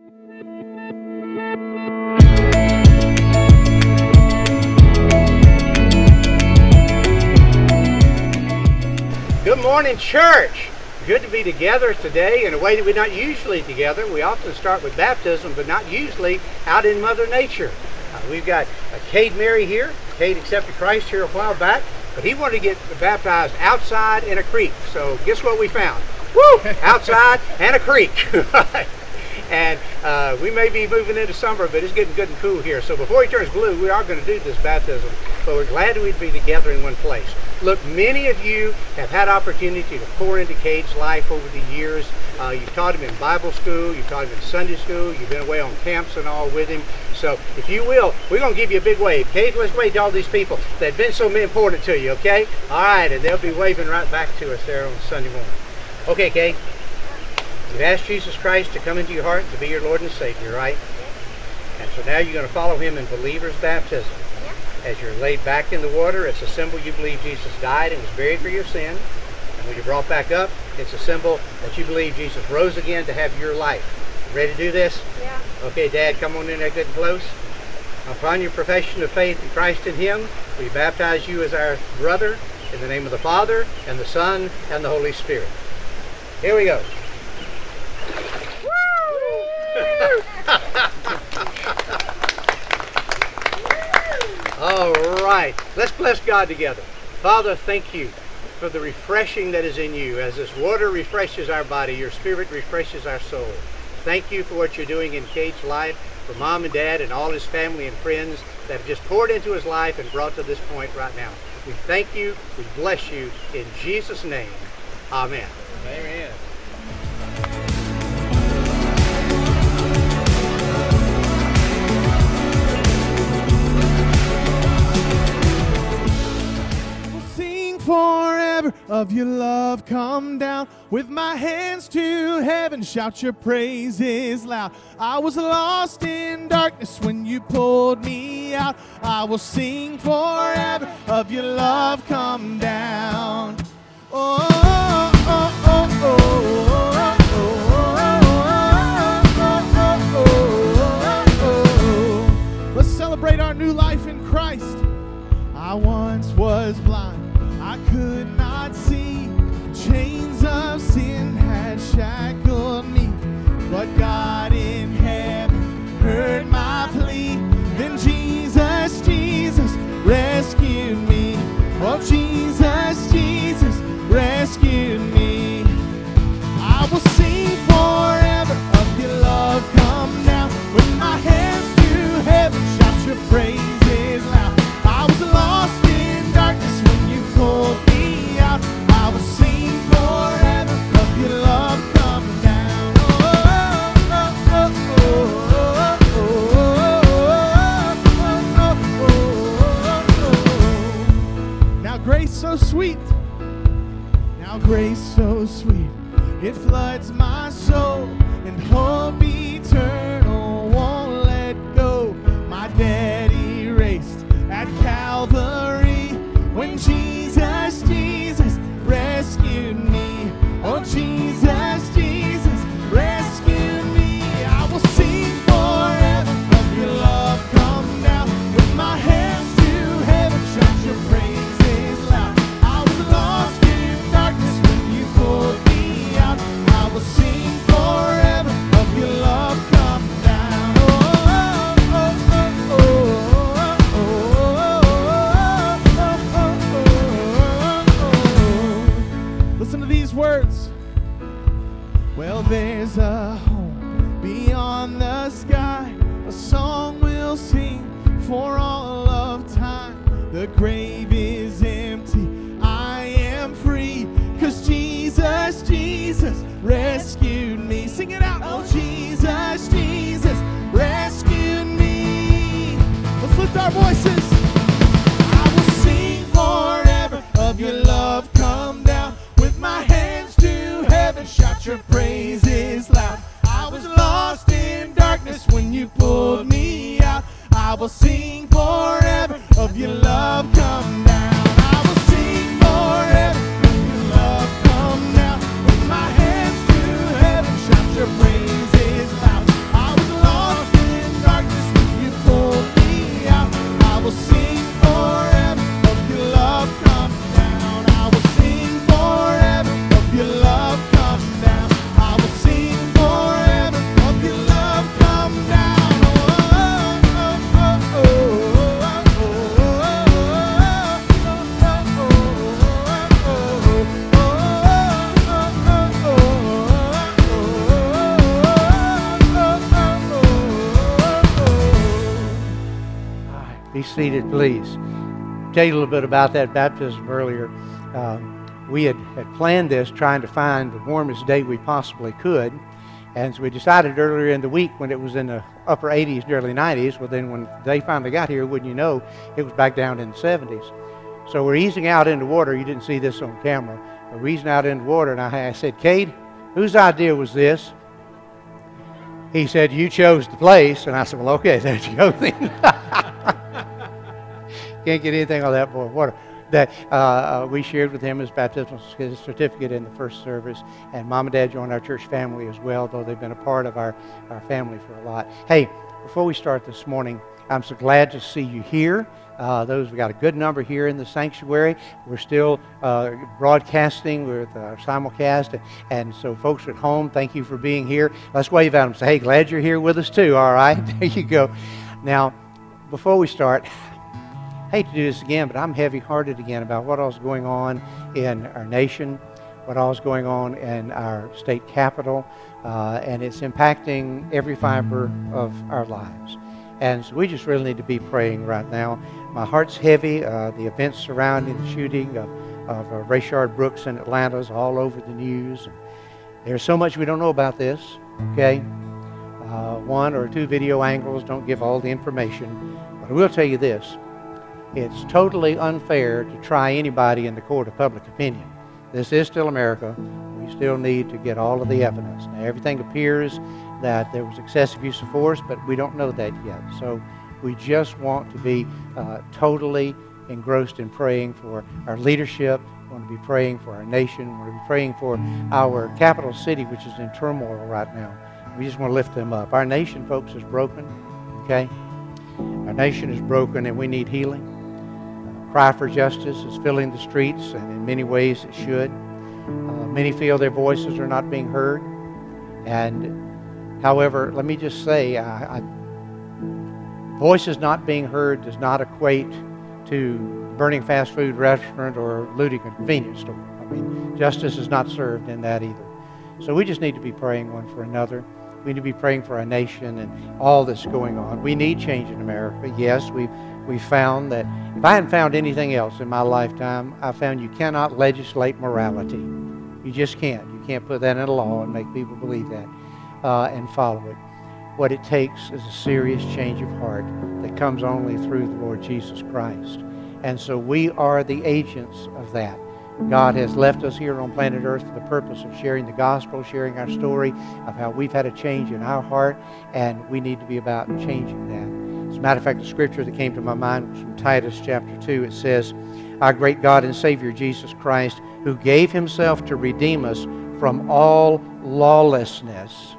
Good morning, church. Good to be together today in a way that we're not usually together. We often start with baptism, but not usually out in Mother Nature. Uh, we've got uh, Cade Mary here. Cade accepted Christ here a while back, but he wanted to get baptized outside in a creek. So guess what we found? Woo! Outside and a creek. and uh, we may be moving into summer, but it's getting good and cool here. So before he turns blue, we are going to do this baptism, but we're glad we'd be together in one place. Look, many of you have had opportunity to pour into Cade's life over the years. Uh, you've taught him in Bible school, you've taught him in Sunday school, you've been away on camps and all with him. So if you will, we're going to give you a big wave. Cade, let's wave to all these people that have been so important to you, okay? All right, and they'll be waving right back to us there on Sunday morning. Okay, Cade. You've asked Jesus Christ to come into your heart to be your Lord and Savior, right? And so now you're going to follow him in believer's baptism. Yeah. As you're laid back in the water, it's a symbol you believe Jesus died and was buried for your sin. And when you're brought back up, it's a symbol that you believe Jesus rose again to have your life. Ready to do this? Yeah. Okay, Dad, come on in there good and close. Upon your profession of faith in Christ and Him, we baptize you as our brother in the name of the Father, and the Son, and the Holy Spirit. Here we go. All right, let's bless God together. Father, thank you for the refreshing that is in you. As this water refreshes our body, your spirit refreshes our soul. Thank you for what you're doing in Cade's life, for mom and dad and all his family and friends that have just poured into his life and brought to this point right now. We thank you, we bless you in Jesus' name. Amen. Amen. Forever. Of your love come down with my hands to heaven. Shout your praises loud. I was lost in darkness when you pulled me out. I will sing forever. Of your love come down. Oh, oh, oh, seated, please. Tell you a little bit about that baptism earlier. Um, we had, had planned this trying to find the warmest day we possibly could. And so we decided earlier in the week when it was in the upper 80s, early 90s. Well, then when they finally got here, wouldn't you know, it was back down in the 70s. So we're easing out into water. You didn't see this on camera. We're easing out into water, and I, I said, Cade, whose idea was this? He said, You chose the place. And I said, Well, okay, there you go then. Can't get anything on that boy water that uh, uh, we shared with him his baptismal certificate in the first service. And mom and dad joined our church family as well, though they've been a part of our, our family for a lot. Hey, before we start this morning, I'm so glad to see you here. Uh, those we got a good number here in the sanctuary. We're still uh, broadcasting with uh, simulcast, and so folks at home, thank you for being here. Let's wave at them. Say, hey, glad you're here with us too. All right, there you go. Now, before we start, hate to do this again, but I'm heavy hearted again about what all's going on in our nation, what all's going on in our state capital, uh, and it's impacting every fiber of our lives. And so we just really need to be praying right now. My heart's heavy. Uh, the events surrounding the shooting of, of uh, Rayshard Brooks in Atlanta is all over the news. And there's so much we don't know about this, okay? Uh, one or two video angles don't give all the information. But I will tell you this it's totally unfair to try anybody in the court of public opinion. This is still America. We still need to get all of the evidence. Now, everything appears that there was excessive use of force, but we don't know that yet. So we just want to be uh, totally engrossed in praying for our leadership. We want to be praying for our nation. We want to be praying for our capital city, which is in turmoil right now. We just want to lift them up. Our nation, folks, is broken. Okay? Our nation is broken, and we need healing cry for justice is filling the streets, and in many ways it should. Uh, many feel their voices are not being heard. And, however, let me just say, I, I, voices not being heard does not equate to burning fast food restaurant or looting a convenience store. I mean, justice is not served in that either. So we just need to be praying one for another. We need to be praying for our nation and all that's going on. We need change in America. Yes, we've we found that if I hadn't found anything else in my lifetime, I found you cannot legislate morality. You just can't. You can't put that in a law and make people believe that uh, and follow it. What it takes is a serious change of heart that comes only through the Lord Jesus Christ. And so we are the agents of that. God has left us here on planet Earth for the purpose of sharing the gospel, sharing our story of how we've had a change in our heart, and we need to be about changing that. As a matter of fact, the scripture that came to my mind was from Titus chapter 2. It says, Our great God and Savior Jesus Christ, who gave himself to redeem us from all lawlessness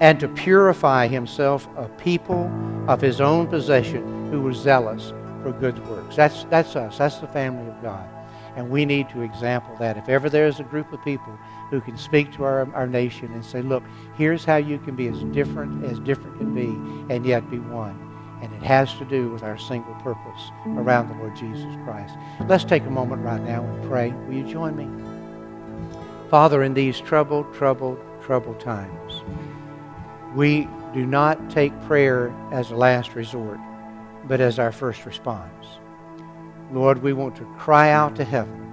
and to purify himself a people of his own possession who were zealous for good works. That's, that's us. That's the family of God. And we need to example that. If ever there is a group of people who can speak to our, our nation and say, look, here's how you can be as different as different can be and yet be one. And it has to do with our single purpose around the Lord Jesus Christ. Let's take a moment right now and pray. Will you join me? Father, in these troubled, troubled, troubled times, we do not take prayer as a last resort, but as our first response. Lord, we want to cry out to heaven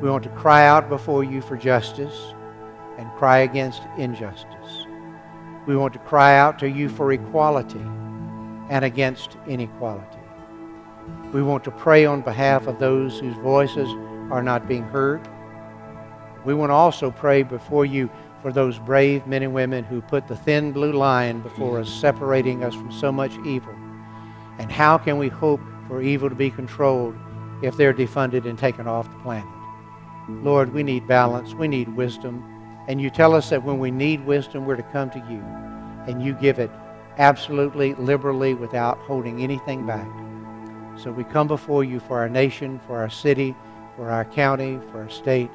we want to cry out before you for justice and cry against injustice. We want to cry out to you for equality and against inequality. We want to pray on behalf of those whose voices are not being heard. We want to also pray before you for those brave men and women who put the thin blue line before us, separating us from so much evil. And how can we hope for evil to be controlled if they're defunded and taken off the planet? Lord, we need balance. We need wisdom. And you tell us that when we need wisdom, we're to come to you. And you give it absolutely, liberally, without holding anything back. So we come before you for our nation, for our city, for our county, for our state,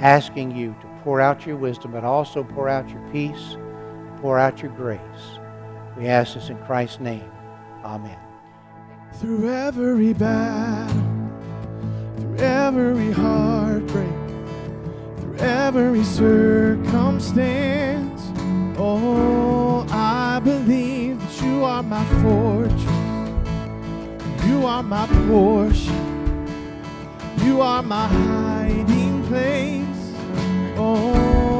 asking you to pour out your wisdom, but also pour out your peace, pour out your grace. We ask this in Christ's name. Amen. Through every battle, through every heartbreak, through every circumstance, oh, I believe that you are my fortress, you are my portion, you are my hiding place, oh.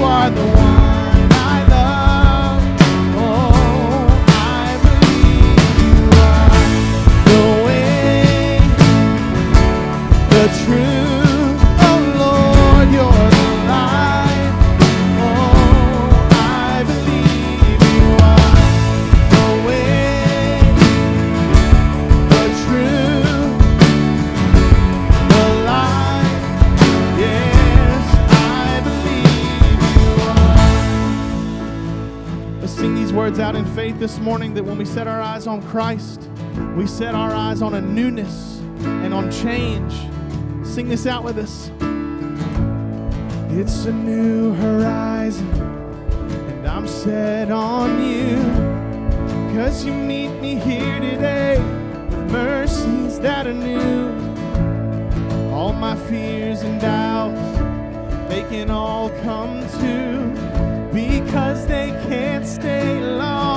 you are the one. this morning that when we set our eyes on Christ, we set our eyes on a newness and on change. Sing this out with us. It's a new horizon, and I'm set on you. Cause you meet me here today with mercies that are new. All my fears and doubts, they can all come to because they can't stay long.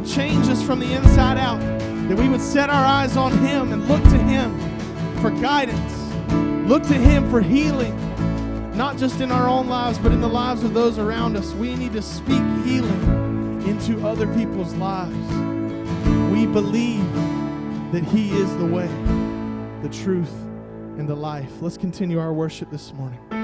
would change us from the inside out, that we would set our eyes on Him and look to Him for guidance, look to Him for healing, not just in our own lives, but in the lives of those around us. We need to speak healing into other people's lives. We believe that He is the way, the truth, and the life. Let's continue our worship this morning.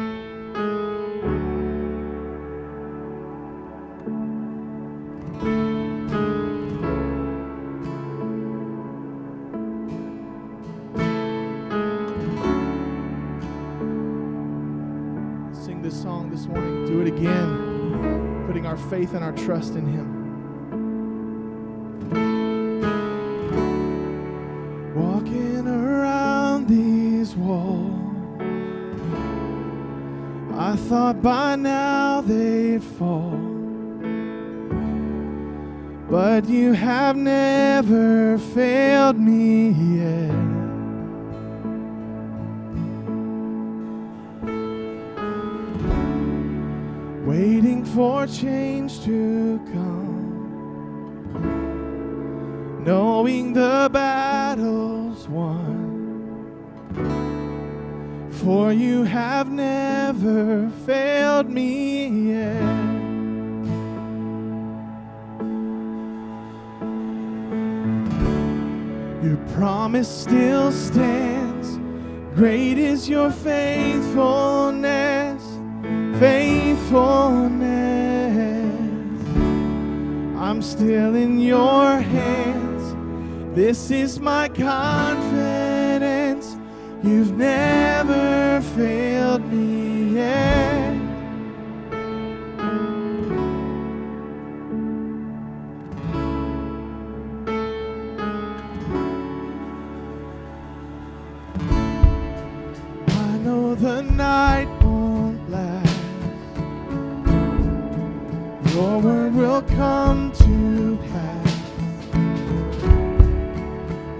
our trust in Him. waiting for change to come, knowing the battle's won. For you have never failed me yet. Your promise still stands. Great is your faithfulness faithfulness. I'm still in your hands. This is my confidence. You've never failed me yet. Come to pass.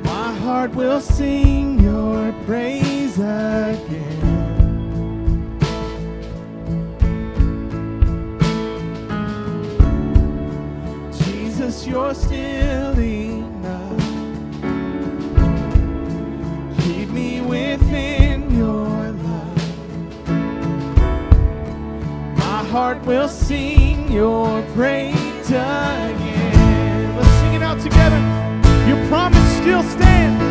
My heart will sing your praise again. Jesus, you're still enough. Keep me within your love. My heart will sing your praise again. Let's sing it out together. Your promise still stands.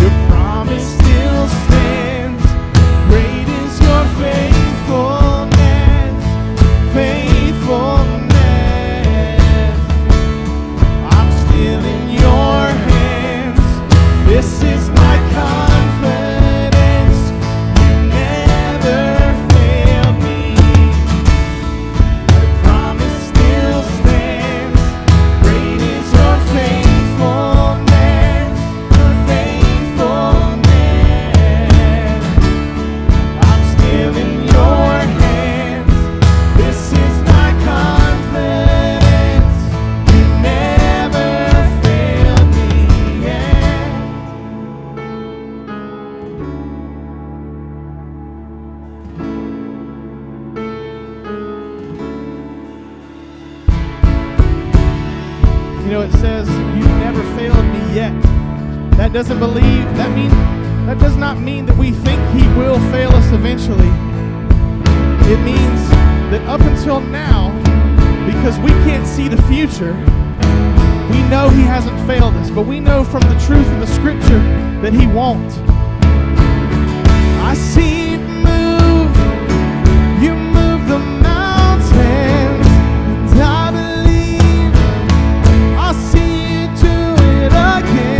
Your promise still stands. Great is your faithfulness. Faithfulness. I'm still in your hands. This is my confidence. You know, it says You've never failed me yet. That doesn't believe that means, that does not mean that we think he will fail us eventually. It means that up until now, because we can't see the future, we know he hasn't failed us, but we know from the truth of the scripture that he won't. I see it move, you again.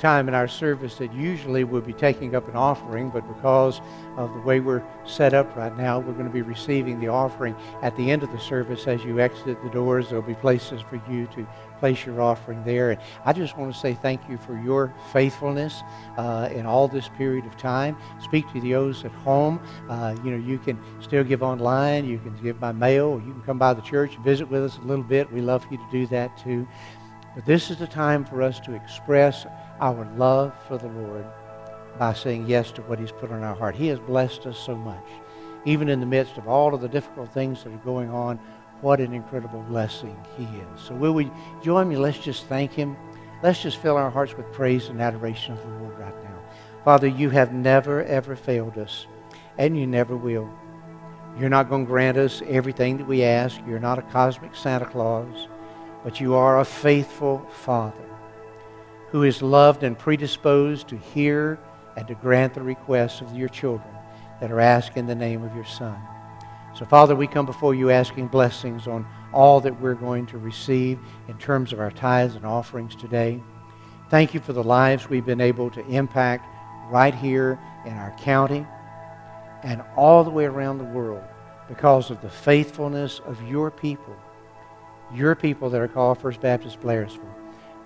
Time in our service that usually we'll be taking up an offering, but because of the way we're set up right now, we're going to be receiving the offering at the end of the service. As you exit the doors, there'll be places for you to place your offering there. And I just want to say thank you for your faithfulness uh, in all this period of time. Speak to those at home. Uh, you know, you can still give online, you can give by mail, you can come by the church, visit with us a little bit. We love you to do that too. But this is the time for us to express our love for the Lord by saying yes to what He's put on our heart. He has blessed us so much. Even in the midst of all of the difficult things that are going on, what an incredible blessing He is. So, will we join me? Let's just thank Him. Let's just fill our hearts with praise and adoration of the Lord right now. Father, you have never, ever failed us, and you never will. You're not going to grant us everything that we ask. You're not a cosmic Santa Claus, but you are a faithful Father who is loved and predisposed to hear and to grant the requests of your children that are asked in the name of your Son. So, Father, we come before you asking blessings on all that we're going to receive in terms of our tithes and offerings today. Thank you for the lives we've been able to impact right here in our county and all the way around the world because of the faithfulness of your people, your people that are called First Baptist Blairsville.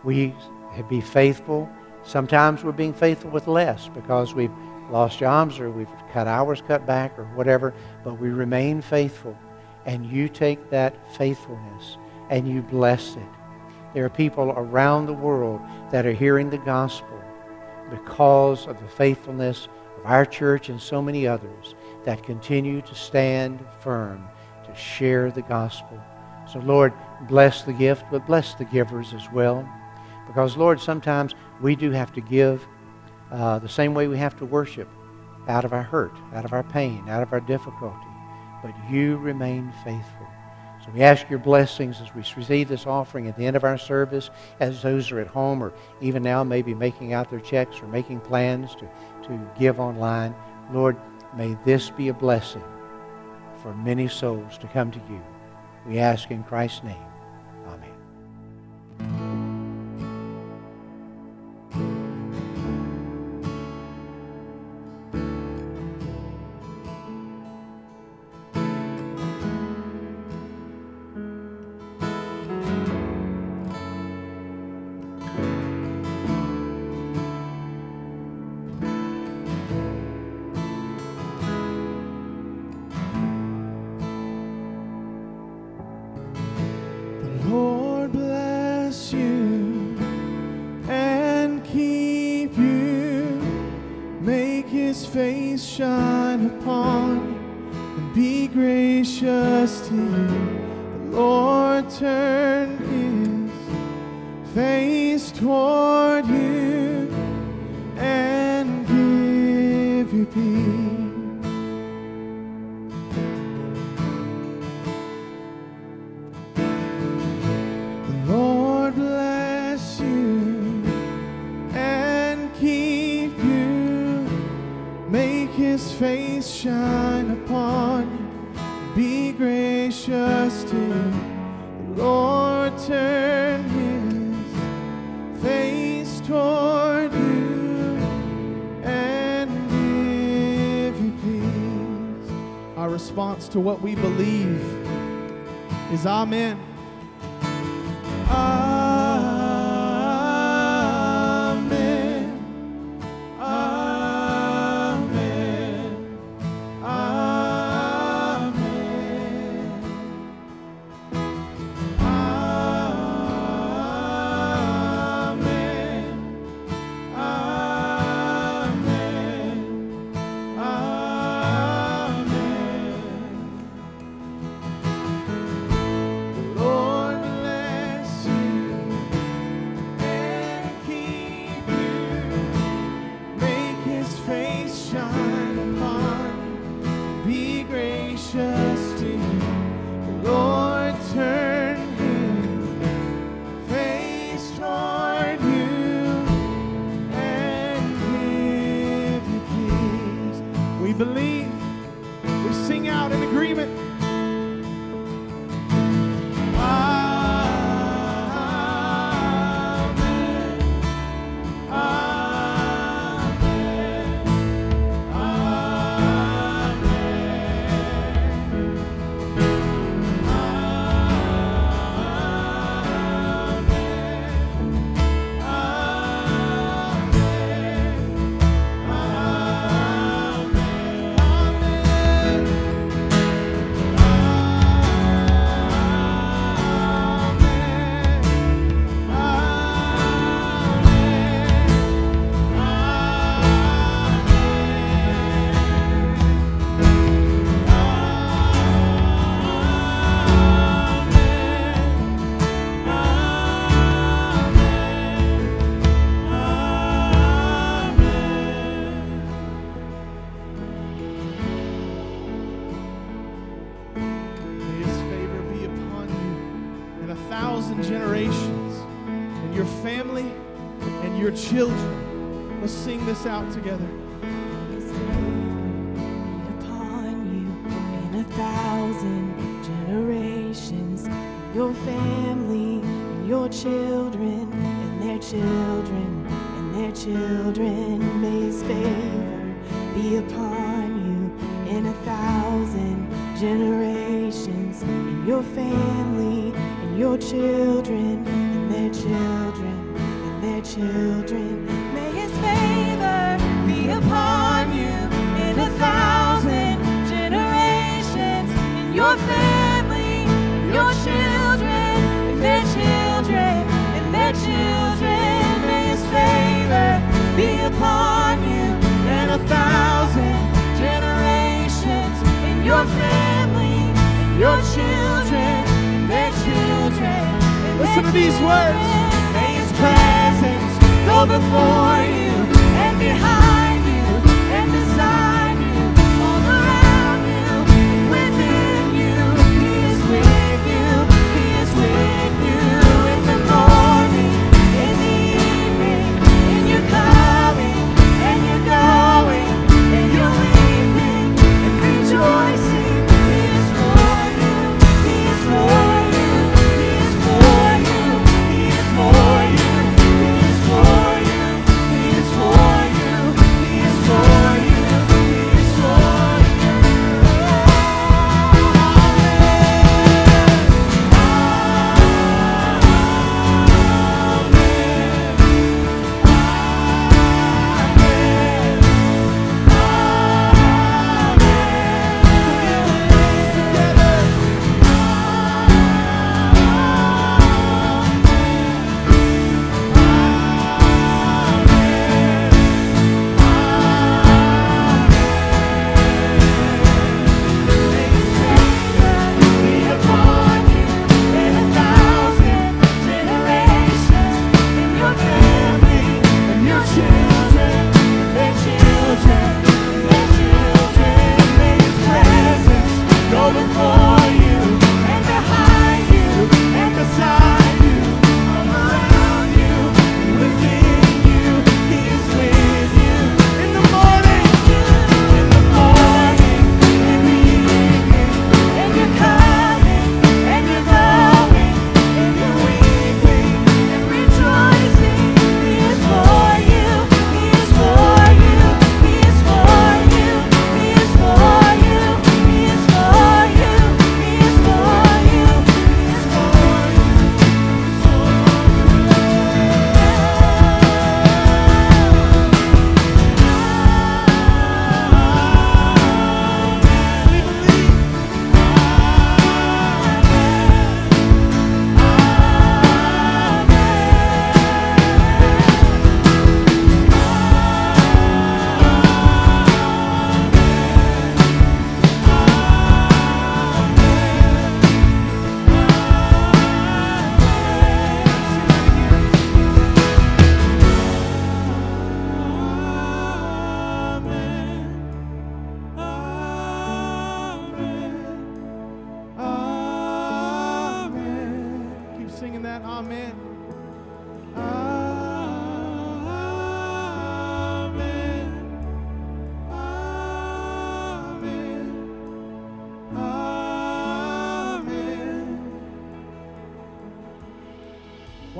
We be faithful. Sometimes we're being faithful with less because we've lost jobs or we've cut hours cut back or whatever, but we remain faithful. And you take that faithfulness and you bless it. There are people around the world that are hearing the gospel because of the faithfulness of our church and so many others that continue to stand firm to share the gospel. So, Lord, bless the gift, but bless the givers as well. Because, Lord, sometimes we do have to give uh, the same way we have to worship out of our hurt, out of our pain, out of our difficulty. But you remain faithful. So we ask your blessings as we receive this offering at the end of our service, as those are at home or even now maybe making out their checks or making plans to, to give online. Lord, may this be a blessing for many souls to come to you. We ask in Christ's name. To what we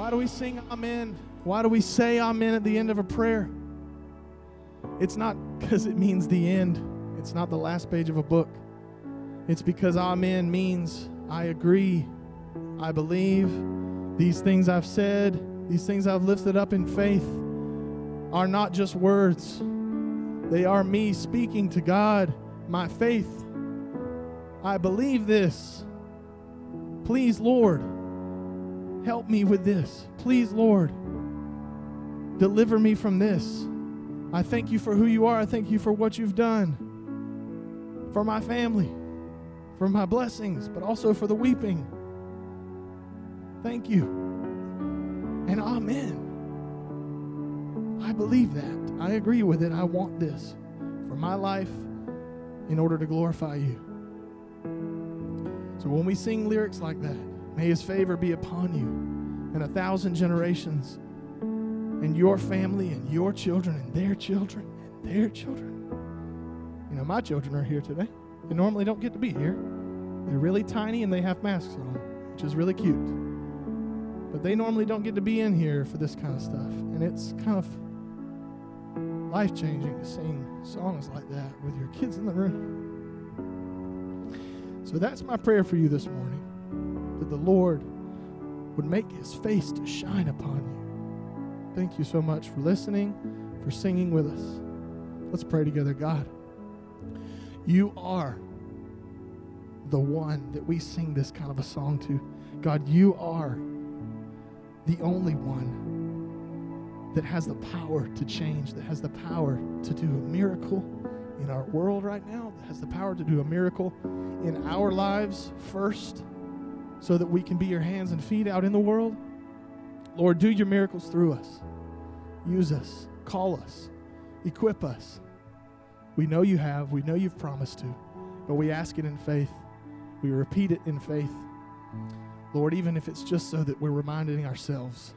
Why do we sing amen? Why do we say amen at the end of a prayer? It's not because it means the end, it's not the last page of a book. It's because amen means I agree, I believe, these things I've said, these things I've lifted up in faith are not just words. They are me speaking to God, my faith. I believe this. Please, Lord. Help me with this. Please, Lord, deliver me from this. I thank you for who you are. I thank you for what you've done for my family, for my blessings, but also for the weeping. Thank you. And amen. I believe that. I agree with it. I want this for my life in order to glorify you. So when we sing lyrics like that, May his favor be upon you and a thousand generations, and your family, and your children, and their children, and their children. You know, my children are here today. They normally don't get to be here. They're really tiny and they have masks on, which is really cute. But they normally don't get to be in here for this kind of stuff. And it's kind of life changing to sing songs like that with your kids in the room. So that's my prayer for you this morning that the Lord would make his face to shine upon you. Thank you so much for listening, for singing with us. Let's pray together, God. You are the one that we sing this kind of a song to. God, you are the only one that has the power to change, that has the power to do a miracle in our world right now, that has the power to do a miracle in our lives first so that we can be your hands and feet out in the world. Lord, do your miracles through us. Use us, call us, equip us. We know you have, we know you've promised to, but we ask it in faith. We repeat it in faith. Lord, even if it's just so that we're reminding ourselves.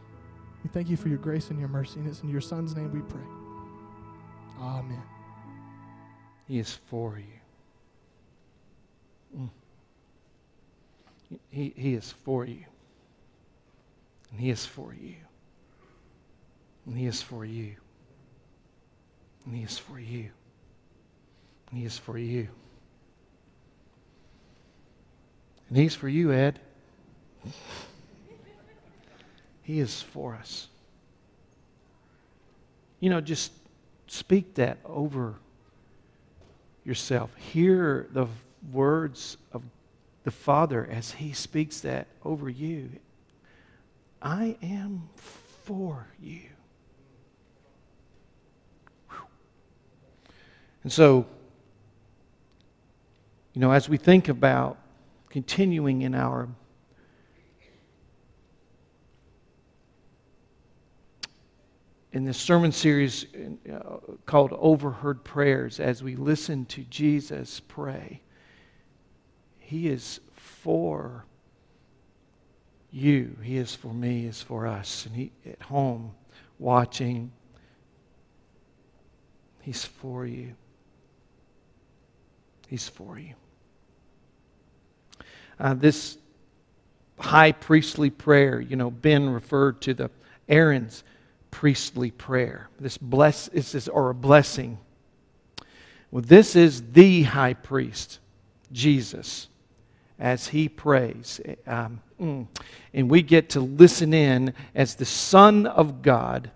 We thank you for your grace and your mercy, and it's in your Son's name we pray. Amen. He is for you. Mm. He, he is for you. And He is for you. And He is for you. And He is for you. And He is for you. And He's for you, Ed. He is for us. You know, just speak that over yourself. Hear the words of the Father as He speaks that over you. I am for you. Whew. And so, you know, as we think about continuing in our in this sermon series uh, called Overheard Prayers, as we listen to Jesus pray, He is for you. He is for me, He is for us. And He at home watching, He's for you. He's for you. Uh, this high priestly prayer, you know, Ben referred to the Aaron's priestly prayer. This bless is or a blessing. Well, this is the high priest, Jesus, as he prays. Um, mm, and we get to listen in as the Son of God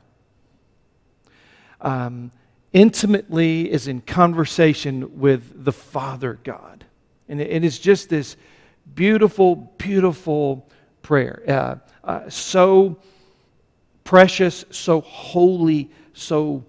um, intimately is in conversation with the Father God. And it is just this beautiful, beautiful prayer. Uh, uh, so precious, so holy, so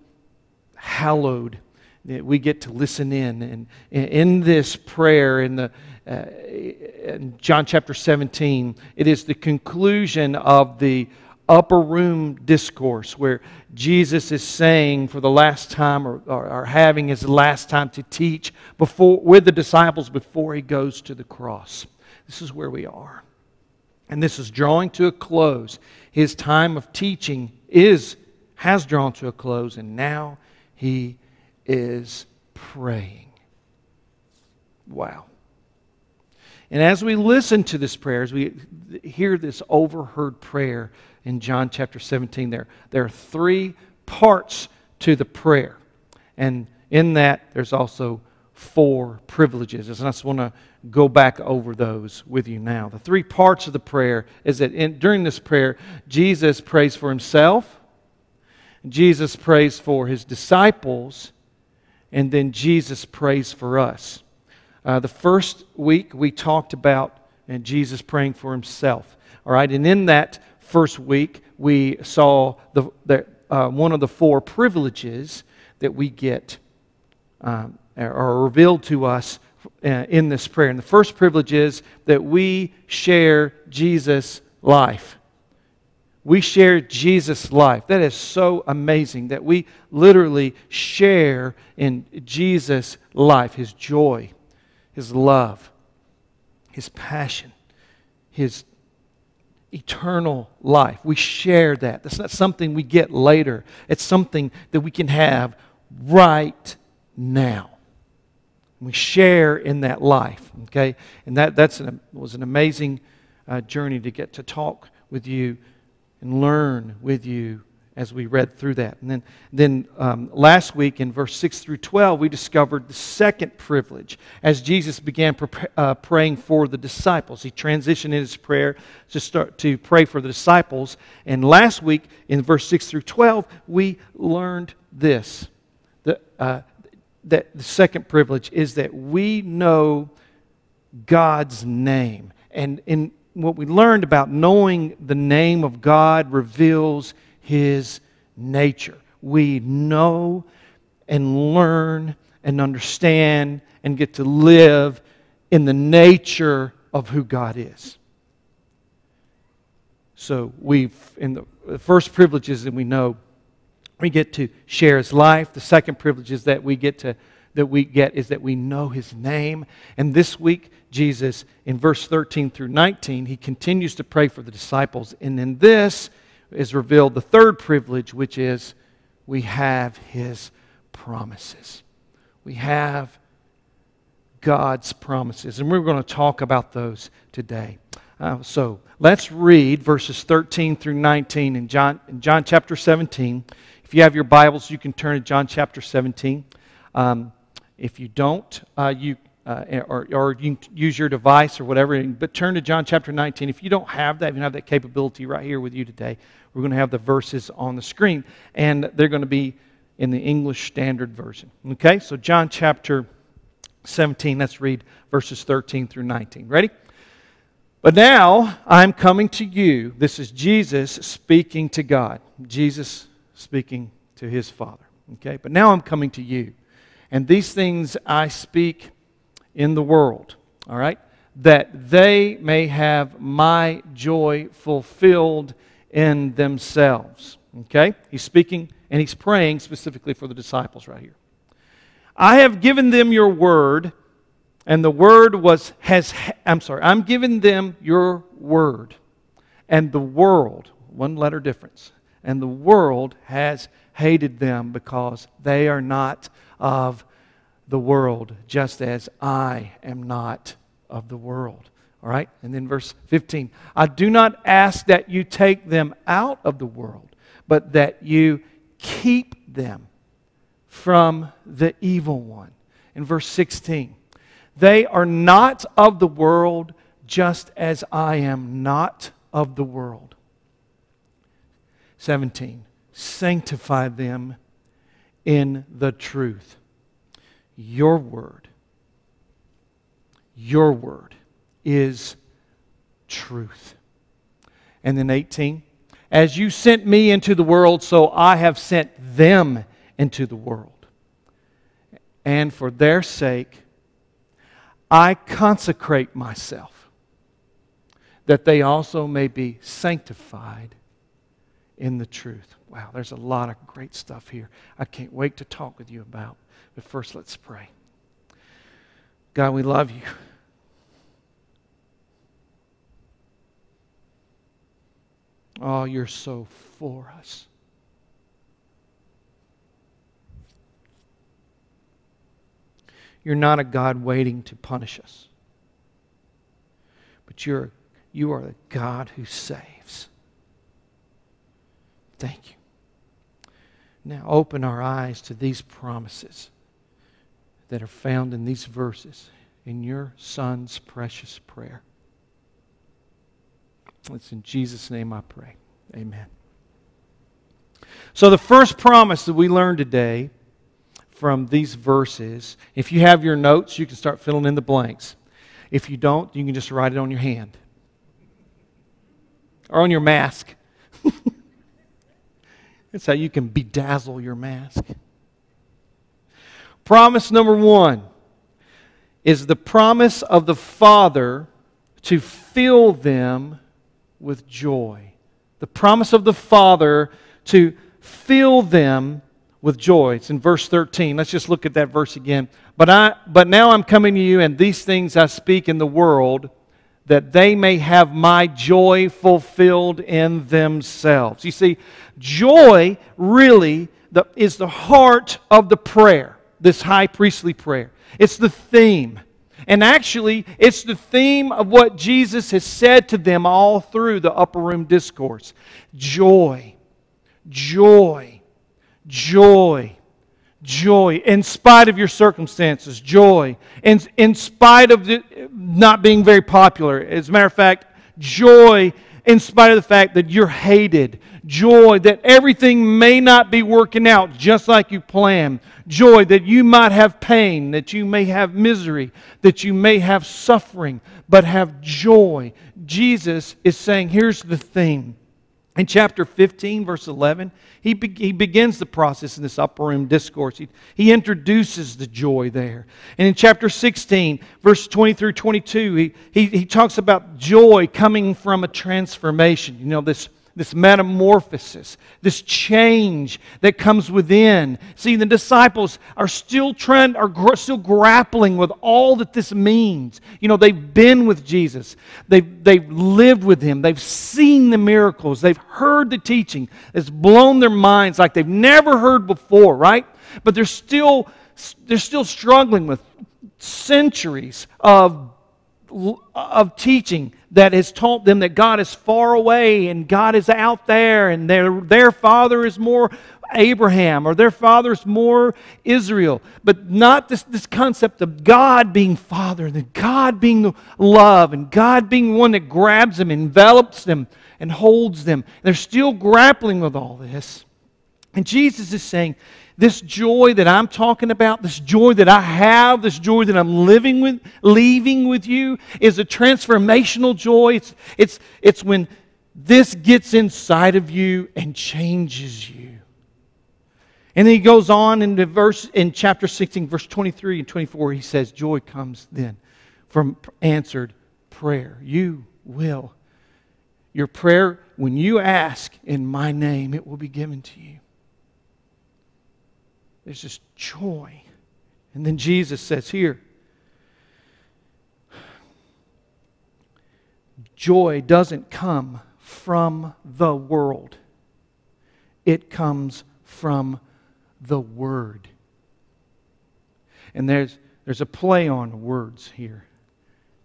hallowed that we get to listen in. And in this prayer, in, the, uh, in John chapter 17, it is the conclusion of the upper room discourse where Jesus is saying for the last time or, or, or, having his last time to teach before, with the disciples before he goes to the cross. This is where we are. And this is drawing to a close. His time of teaching is has drawn to a close and now he is praying. Wow. And as we listen to this prayer, as we hear this overheard prayer in John chapter 17, there, there are three parts to the prayer. And in that, there's also four privileges. And I just want to go back over those with you now. The three parts of the prayer is that in, during this prayer, Jesus prays for himself, Jesus prays for his disciples, and then Jesus prays for us. Uh, the first week we talked about uh, Jesus praying for himself. All right, and in that first week we saw the, the uh, one of the four privileges that we get um, are revealed to us uh, in this prayer. And the first privilege is that we share Jesus' life. We share Jesus' life. That is so amazing that we literally share in Jesus' life, his joy, his love, his passion, his eternal life. We share that. That's not something we get later, it's something that we can have right now. We share in that life, okay? And that that's an, was an amazing uh, journey to get to talk with you and learn with you as we read through that. And then, then um, last week in verse 6 through 12, we discovered the second privilege as Jesus began pre- uh, praying for the disciples. He transitioned in his prayer to start to pray for the disciples. And last week in verse 6 through 12, we learned this. The, uh, that the second privilege is that we know God's name. And in what we learned about knowing the name of God reveals his nature. We know and learn and understand and get to live in the nature of who God is. So we've in the, the first privileges that we know we get to share his life. The second privilege is that we get to that we get is that we know his name. And this week, Jesus, in verse 13 through 19, he continues to pray for the disciples. And in this is revealed the third privilege, which is we have his promises. We have God's promises. And we're going to talk about those today. Uh, so let's read verses 13 through 19 in John, in John chapter 17. If you have your Bibles, you can turn to John chapter 17. Um, if you don't, uh, you uh, or, or you use your device or whatever, but turn to John chapter 19. If you don't have that, you don't have that capability right here with you today, we're going to have the verses on the screen, and they're going to be in the English Standard Version. Okay, so John chapter 17, let's read verses 13 through 19. Ready? But now I'm coming to you. This is Jesus speaking to God, Jesus speaking to his Father. Okay, but now I'm coming to you. And these things I speak in the world, all right, that they may have my joy fulfilled in themselves. Okay? He's speaking and he's praying specifically for the disciples right here. I have given them your word, and the word was has I'm sorry, I'm giving them your word. And the world, one letter difference, and the world has hated them because they are not of the world, just as I am not of the world. All right? And then verse 15 I do not ask that you take them out of the world, but that you keep them from the evil one. In verse 16, they are not of the world, just as I am not of the world. 17, sanctify them in the truth. Your word, your word is truth. And then 18, as you sent me into the world, so I have sent them into the world. And for their sake, I consecrate myself, that they also may be sanctified in the truth. Wow, there's a lot of great stuff here. I can't wait to talk with you about. But first, let's pray. God, we love you. Oh, you're so for us. You're not a God waiting to punish us, but you're, you are the God who saves. Thank you. Now open our eyes to these promises that are found in these verses in your Son's precious prayer. It's in Jesus' name I pray. Amen. So, the first promise that we learned today from these verses, if you have your notes, you can start filling in the blanks. If you don't, you can just write it on your hand or on your mask. That's how you can bedazzle your mask. Promise number one is the promise of the Father to fill them with joy. The promise of the Father to fill them with joy. It's in verse 13. Let's just look at that verse again. But, I, but now I'm coming to you, and these things I speak in the world, that they may have my joy fulfilled in themselves. You see, joy really the, is the heart of the prayer, this high priestly prayer. It's the theme. And actually, it's the theme of what Jesus has said to them all through the upper room discourse joy, joy, joy, joy. In spite of your circumstances, joy. In, in spite of the, not being very popular. As a matter of fact, joy in spite of the fact that you're hated. Joy that everything may not be working out just like you planned. Joy that you might have pain, that you may have misery, that you may have suffering, but have joy. Jesus is saying, here's the thing in chapter 15, verse 11, he, be, he begins the process in this upper room discourse. He, he introduces the joy there. And in chapter 16, verse 20 through 22, he, he, he talks about joy coming from a transformation. You know, this this metamorphosis, this change that comes within. See, the disciples are still trying, are gr- still grappling with all that this means. You know, they've been with Jesus, they've, they've lived with him, they've seen the miracles, they've heard the teaching. It's blown their minds like they've never heard before, right? But they're still, they're still struggling with centuries of of teaching that has taught them that God is far away and God is out there and their, their father is more Abraham or their father is more Israel. But not this, this concept of God being father and God being love and God being one that grabs them, envelops them, and holds them. They're still grappling with all this. And Jesus is saying, this joy that I'm talking about, this joy that I have, this joy that I'm living with, leaving with you, is a transformational joy. It's, it's, it's when this gets inside of you and changes you. And then he goes on in the verse in chapter 16, verse 23 and 24, he says, Joy comes then from answered prayer. You will. Your prayer, when you ask in my name, it will be given to you. There's this joy. And then Jesus says here, joy doesn't come from the world, it comes from the Word. And there's, there's a play on words here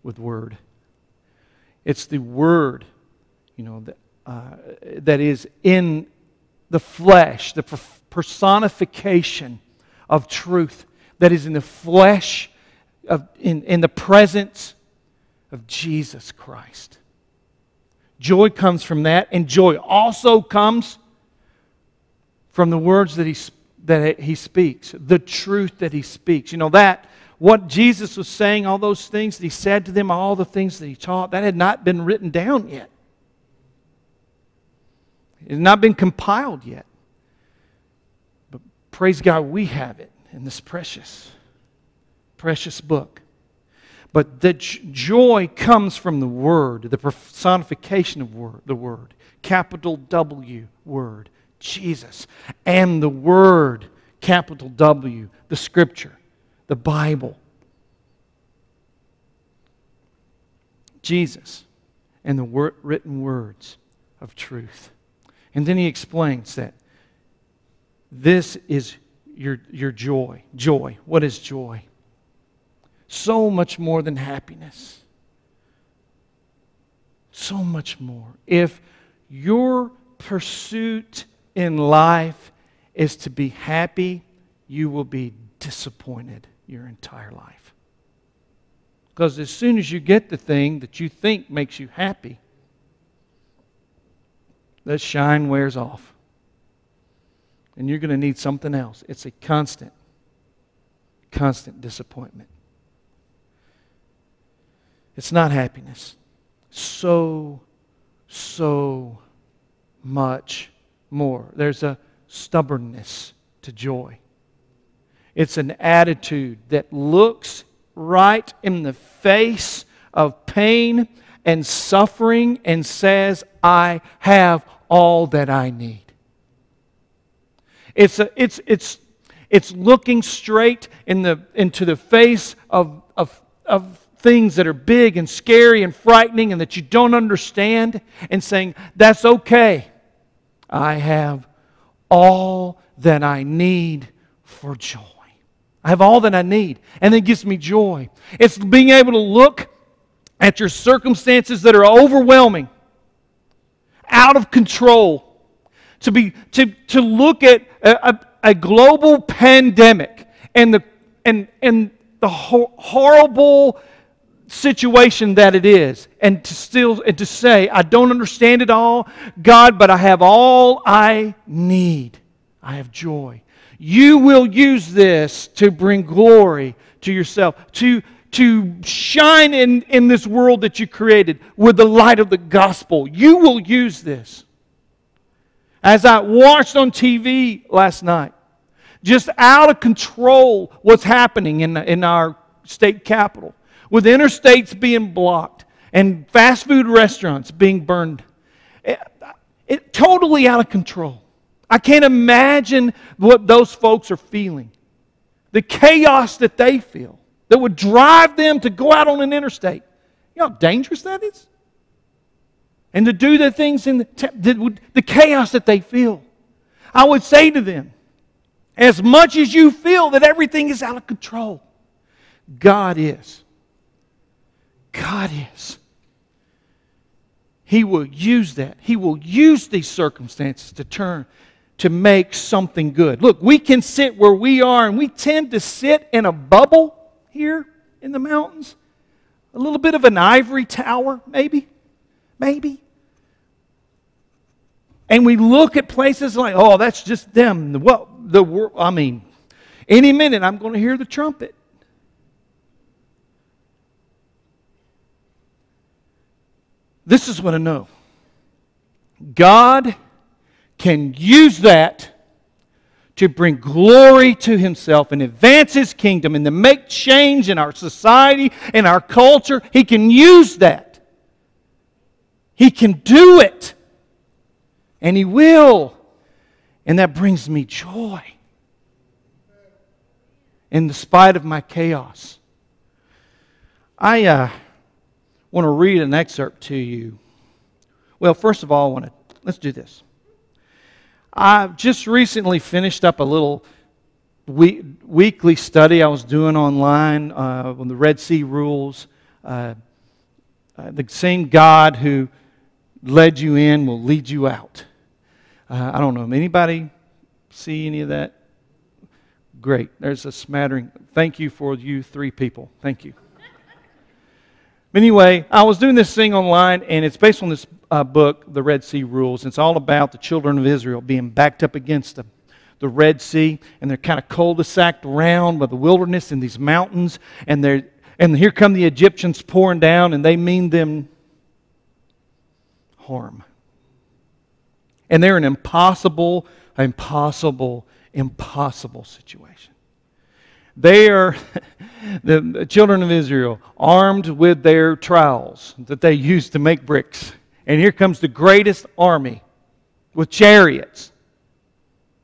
with Word. It's the Word, you know, that, uh, that is in the flesh, the personification of truth that is in the flesh, of, in, in the presence of Jesus Christ. Joy comes from that, and joy also comes from the words that he, that he speaks, the truth that he speaks. You know, that, what Jesus was saying, all those things that he said to them, all the things that he taught, that had not been written down yet. It had not been compiled yet. Praise God, we have it in this precious, precious book. But the joy comes from the Word, the personification of word, the Word, capital W Word, Jesus, and the Word, capital W, the Scripture, the Bible. Jesus and the written words of truth. And then he explains that this is your, your joy. Joy. What is joy? So much more than happiness. So much more. If your pursuit in life is to be happy, you will be disappointed your entire life. Because as soon as you get the thing that you think makes you happy, that shine wears off. And you're going to need something else. It's a constant, constant disappointment. It's not happiness. So, so much more. There's a stubbornness to joy. It's an attitude that looks right in the face of pain and suffering and says, I have all that I need. It's, a, it's, it's, it's looking straight in the, into the face of, of, of things that are big and scary and frightening and that you don't understand and saying, That's okay. I have all that I need for joy. I have all that I need, and it gives me joy. It's being able to look at your circumstances that are overwhelming, out of control, to, be, to, to look at a, a, global pandemic and the, and, and the ho- horrible situation that it is. And to still and to say i don't understand it all god but i have all i need. I have joy. You will use this to bring glory to yourself to to shine in, in this world that you created with the light of the gospel. You will use this as i watched on tv last night just out of control what's happening in, in our state capital with interstates being blocked and fast food restaurants being burned. It, it, totally out of control. I can't imagine what those folks are feeling. The chaos that they feel that would drive them to go out on an interstate. You know how dangerous that is? And to do the things in the, the, the chaos that they feel. I would say to them, as much as you feel that everything is out of control, God is. God is. He will use that. He will use these circumstances to turn, to make something good. Look, we can sit where we are, and we tend to sit in a bubble here in the mountains. A little bit of an ivory tower, maybe. Maybe. And we look at places like, oh, that's just them. Well, the world, I mean, any minute I'm going to hear the trumpet. This is what I know God can use that to bring glory to himself and advance his kingdom and to make change in our society and our culture. He can use that. He can do it. And he will. And that brings me joy. In the spite of my chaos. I uh, want to read an excerpt to you. Well, first of all, I want to let's do this. I just recently finished up a little week, weekly study I was doing online uh, on the Red Sea rules. Uh, uh, the same God who led you in will lead you out. Uh, I don't know. Anybody see any of that? Great. There's a smattering. Thank you for you three people. Thank you. Anyway, I was doing this thing online, and it's based on this uh, book, The Red Sea Rules. It's all about the children of Israel being backed up against the, the Red Sea, and they're kind of cul-de-saced around by the wilderness and these mountains, and they're and here come the Egyptians pouring down, and they mean them harm. And they're an impossible, impossible, impossible situation. They are, the children of Israel, armed with their trowels that they used to make bricks. And here comes the greatest army with chariots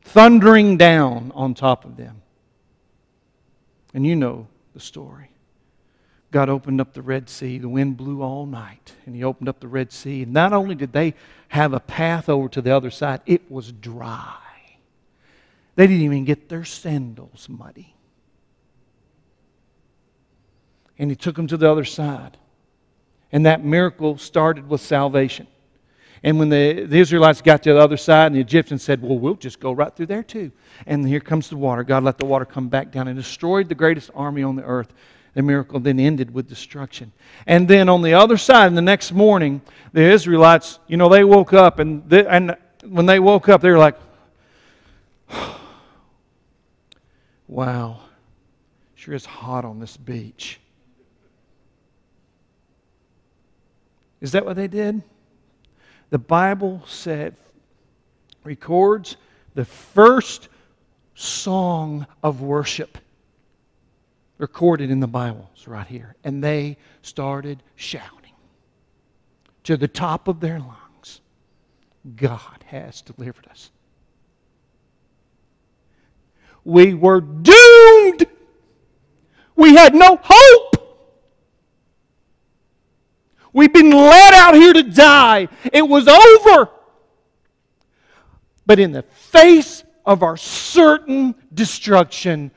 thundering down on top of them. And you know the story. God opened up the Red Sea. The wind blew all night, and He opened up the Red Sea. And not only did they have a path over to the other side, it was dry. They didn't even get their sandals muddy and he took them to the other side. And that miracle started with salvation. And when the, the Israelites got to the other side, and the Egyptians said, Well, we'll just go right through there too. And here comes the water. God let the water come back down and destroyed the greatest army on the earth. The miracle then ended with destruction. And then on the other side, and the next morning, the Israelites, you know, they woke up, and, they, and when they woke up, they were like, Wow, sure is hot on this beach. Is that what they did? The Bible said, records the first song of worship recorded in the Bibles right here. And they started shouting to the top of their lungs God has delivered us. We were doomed. We had no hope. We've been led out here to die. It was over. But in the face of our certain destruction,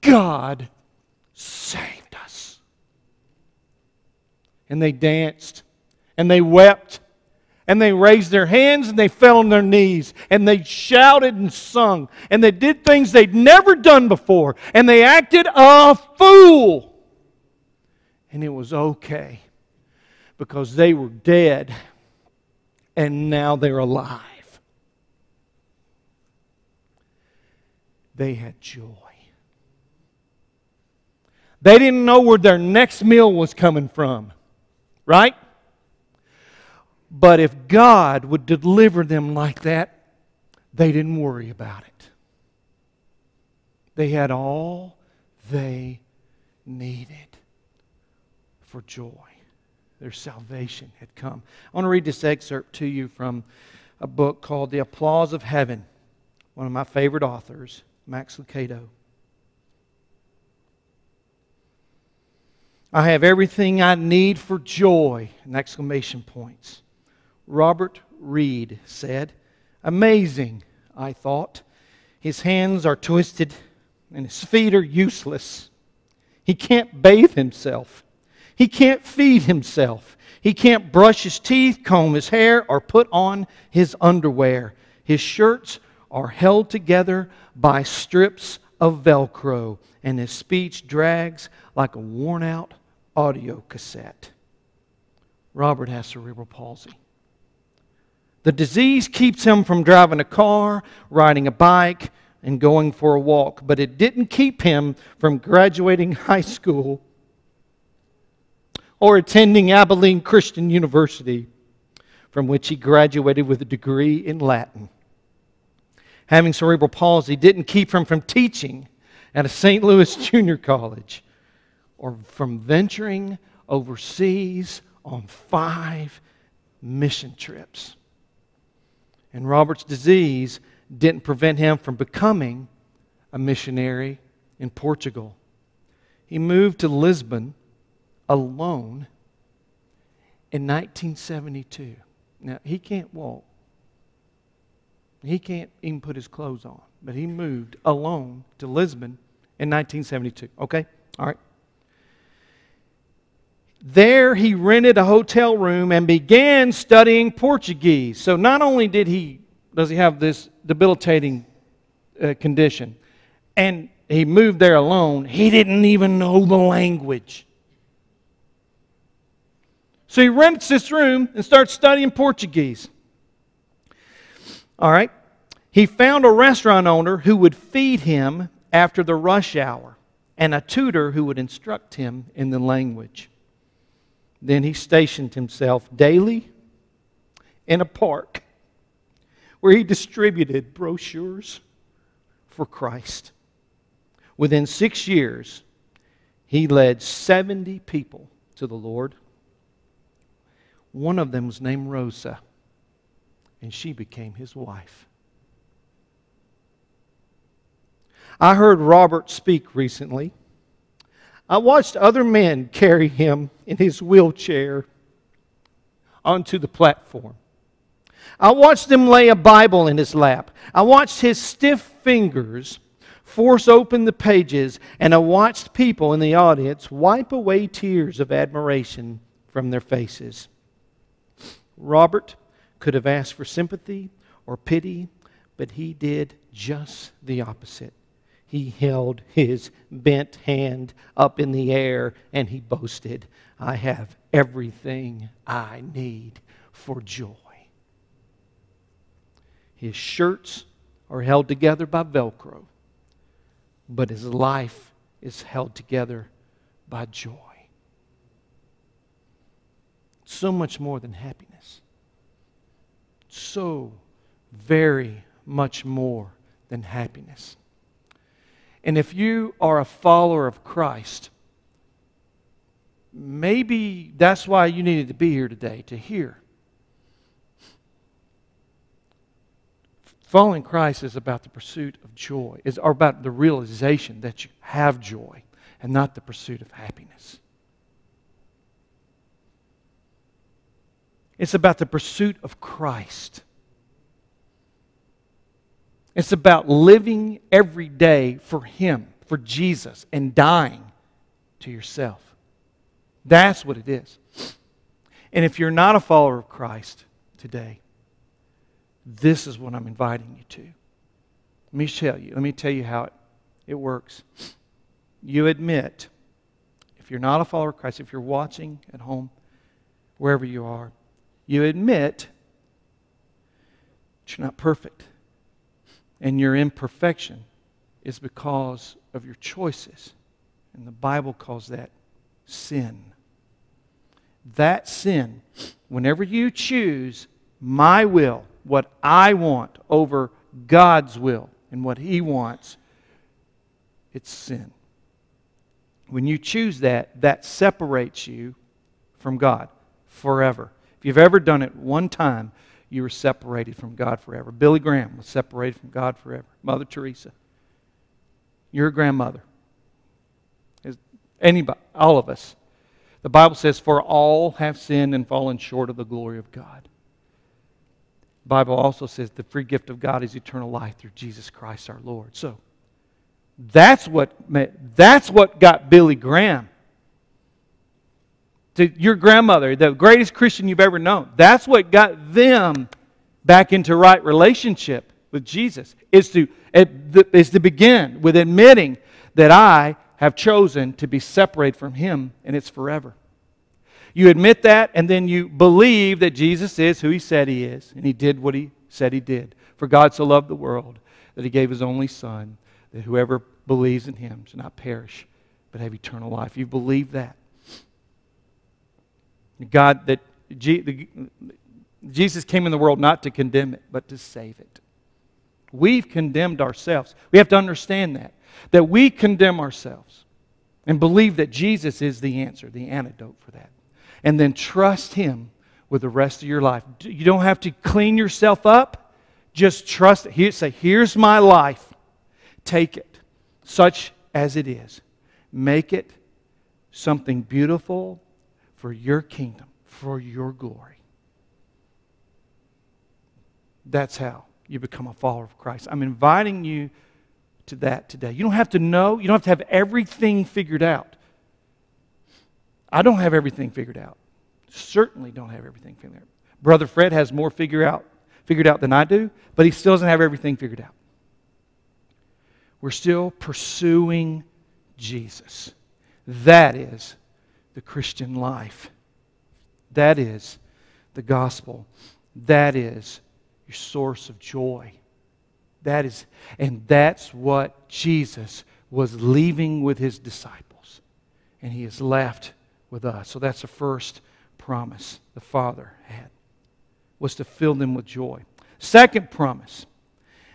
God saved us. And they danced and they wept and they raised their hands and they fell on their knees and they shouted and sung and they did things they'd never done before and they acted a fool. And it was okay because they were dead and now they're alive. They had joy. They didn't know where their next meal was coming from, right? But if God would deliver them like that, they didn't worry about it. They had all they needed for joy. Their salvation had come. I want to read this excerpt to you from a book called The Applause of Heaven, one of my favorite authors, Max Lucado. I have everything I need for joy, and exclamation points. Robert Reed said, Amazing, I thought. His hands are twisted and his feet are useless. He can't bathe himself. He can't feed himself. He can't brush his teeth, comb his hair, or put on his underwear. His shirts are held together by strips of Velcro, and his speech drags like a worn out audio cassette. Robert has cerebral palsy. The disease keeps him from driving a car, riding a bike, and going for a walk, but it didn't keep him from graduating high school or attending Abilene Christian University, from which he graduated with a degree in Latin. Having cerebral palsy didn't keep him from teaching at a St. Louis junior college or from venturing overseas on five mission trips. And Robert's disease didn't prevent him from becoming a missionary in Portugal. He moved to Lisbon alone in 1972. Now, he can't walk, he can't even put his clothes on, but he moved alone to Lisbon in 1972. Okay? All right. There, he rented a hotel room and began studying Portuguese. So, not only did he does he have this debilitating uh, condition, and he moved there alone, he didn't even know the language. So he rents this room and starts studying Portuguese. All right. He found a restaurant owner who would feed him after the rush hour and a tutor who would instruct him in the language. Then he stationed himself daily in a park where he distributed brochures for Christ. Within six years, he led 70 people to the Lord. One of them was named Rosa, and she became his wife. I heard Robert speak recently. I watched other men carry him in his wheelchair onto the platform. I watched them lay a Bible in his lap. I watched his stiff fingers force open the pages, and I watched people in the audience wipe away tears of admiration from their faces. Robert could have asked for sympathy or pity, but he did just the opposite he held his bent hand up in the air and he boasted, I have everything I need for joy. His shirts are held together by Velcro, but his life is held together by joy. So much more than happiness. So very much more than happiness. And if you are a follower of Christ, maybe that's why you needed to be here today to hear. Following Christ is about the pursuit of joy, is about the realization that you have joy and not the pursuit of happiness. It's about the pursuit of Christ. It's about living every day for Him, for Jesus, and dying to yourself. That's what it is. And if you're not a follower of Christ today, this is what I'm inviting you to. Let me tell you, let me tell you how it, it works. You admit, if you're not a follower of Christ, if you're watching at home, wherever you are, you admit that you're not perfect. And your imperfection is because of your choices. And the Bible calls that sin. That sin, whenever you choose my will, what I want, over God's will and what He wants, it's sin. When you choose that, that separates you from God forever. If you've ever done it one time, you were separated from God forever. Billy Graham was separated from God forever. Mother Teresa, your grandmother, is anybody, all of us. The Bible says, For all have sinned and fallen short of the glory of God. The Bible also says the free gift of God is eternal life through Jesus Christ our Lord. So that's what, that's what got Billy Graham to your grandmother, the greatest Christian you've ever known. That's what got them back into right relationship with Jesus. Is to, is to begin with admitting that I have chosen to be separated from Him and it's forever. You admit that, and then you believe that Jesus is who He said He is, and He did what He said He did. For God so loved the world that He gave His only Son, that whoever believes in Him shall not perish, but have eternal life. You believe that. God, that Jesus came in the world not to condemn it, but to save it. We've condemned ourselves. We have to understand that. That we condemn ourselves and believe that Jesus is the answer, the antidote for that. And then trust Him with the rest of your life. You don't have to clean yourself up. Just trust it. say, Here's my life. Take it, such as it is. Make it something beautiful for your kingdom, for your glory. That's how you become a follower of Christ. I'm inviting you to that today. You don't have to know, you don't have to have everything figured out. I don't have everything figured out. Certainly don't have everything figured out. Brother Fred has more figured out, figured out than I do, but he still doesn't have everything figured out. We're still pursuing Jesus. That is the Christian life. That is the gospel. That is your source of joy. That is, and that's what Jesus was leaving with his disciples. And he is left with us. So that's the first promise the Father had, was to fill them with joy. Second promise,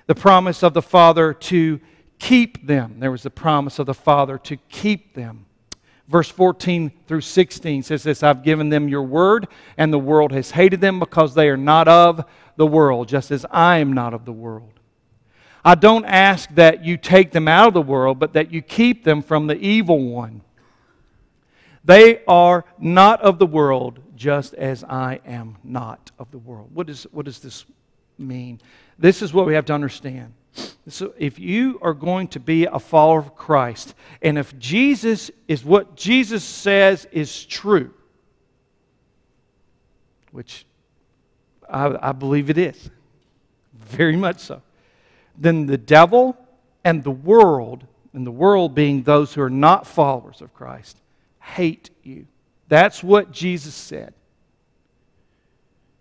the promise of the Father to keep them. There was the promise of the Father to keep them verse 14 through 16 says this I've given them your word, and the world has hated them because they are not of the world, just as I am not of the world. I don't ask that you take them out of the world, but that you keep them from the evil one. They are not of the world, just as I am not of the world. What, is, what does this mean? This is what we have to understand. So, if you are going to be a follower of Christ, and if Jesus is what Jesus says is true, which I, I believe it is, very much so, then the devil and the world, and the world being those who are not followers of Christ, hate you. That's what Jesus said.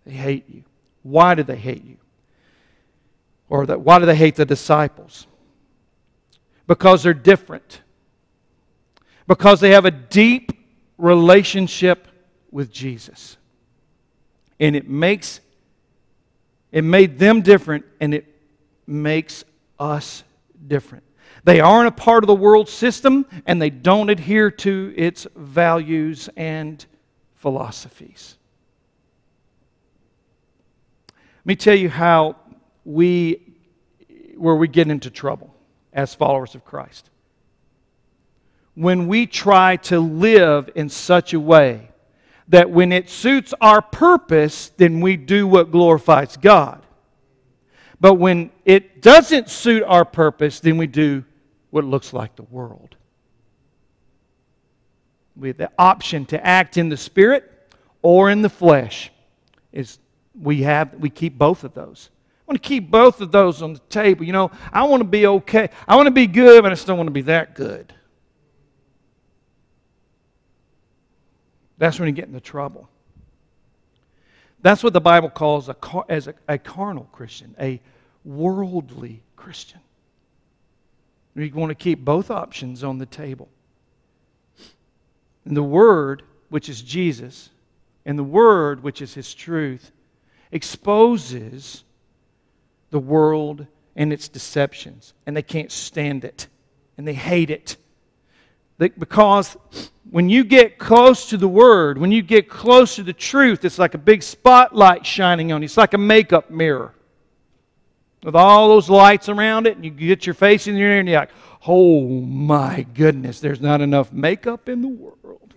They hate you. Why do they hate you? Or that, why do they hate the disciples? Because they're different. Because they have a deep relationship with Jesus. And it makes it made them different and it makes us different. They aren't a part of the world system and they don't adhere to its values and philosophies. Let me tell you how we where we get into trouble as followers of Christ. When we try to live in such a way that when it suits our purpose, then we do what glorifies God. But when it doesn't suit our purpose, then we do what looks like the world. We have the option to act in the spirit or in the flesh. Is we have we keep both of those. Want to keep both of those on the table. You know, I want to be okay. I want to be good, but I still want to be that good. That's when you get into trouble. That's what the Bible calls a, as a, a carnal Christian, a worldly Christian. You want to keep both options on the table. And the Word, which is Jesus, and the Word, which is His truth, exposes the world and its deceptions. And they can't stand it. And they hate it. Because when you get close to the Word, when you get close to the truth, it's like a big spotlight shining on you. It's like a makeup mirror with all those lights around it, and you get your face in there, and you're like, oh my goodness, there's not enough makeup in the world.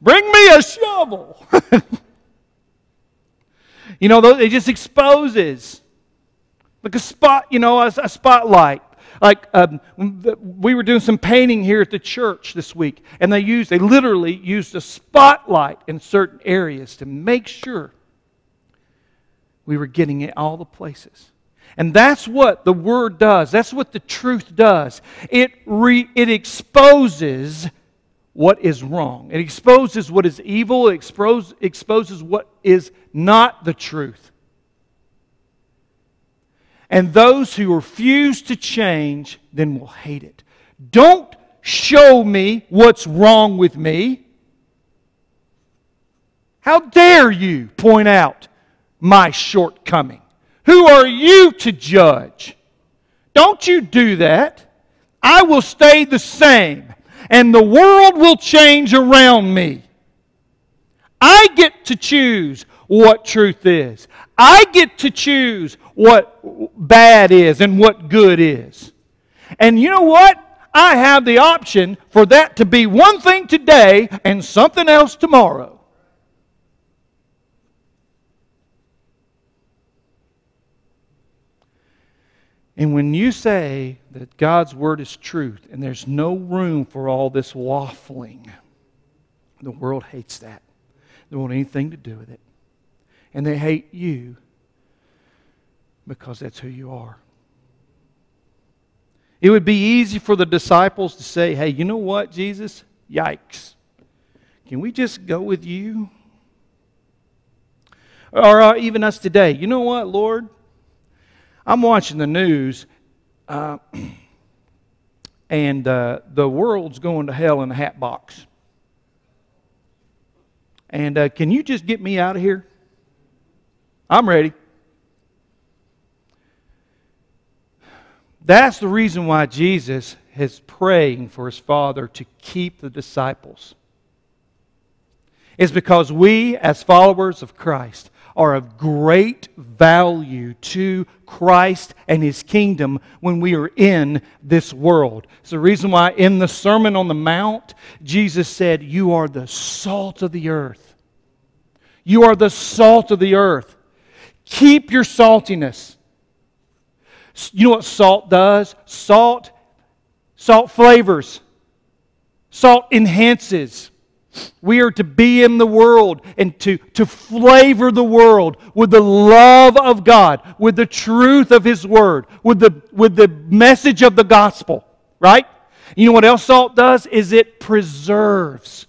Bring me a shovel. you know, it just exposes. Like a spot, you know, a, a spotlight. Like um, we were doing some painting here at the church this week, and they used, they literally used a spotlight in certain areas to make sure we were getting it all the places. And that's what the Word does. That's what the truth does. It, re, it exposes what is wrong, it exposes what is evil, it expose, exposes what is not the truth. And those who refuse to change then will hate it. Don't show me what's wrong with me. How dare you point out my shortcoming? Who are you to judge? Don't you do that. I will stay the same, and the world will change around me. I get to choose what truth is. I get to choose what bad is and what good is. And you know what? I have the option for that to be one thing today and something else tomorrow. And when you say that God's word is truth and there's no room for all this waffling, the world hates that. They want anything to do with it. And they hate you because that's who you are. It would be easy for the disciples to say, hey, you know what, Jesus? Yikes. Can we just go with you? Or uh, even us today, you know what, Lord? I'm watching the news, uh, and uh, the world's going to hell in a hat box. And uh, can you just get me out of here? I'm ready. That's the reason why Jesus is praying for his Father to keep the disciples. Is because we, as followers of Christ, are of great value to Christ and His kingdom when we are in this world. It's the reason why in the Sermon on the Mount, Jesus said, You are the salt of the earth. You are the salt of the earth. Keep your saltiness. You know what salt does? Salt, salt flavors. Salt enhances. We are to be in the world and to, to flavor the world with the love of God, with the truth of His Word, with the, with the message of the gospel, right? You know what else salt does? Is it preserves.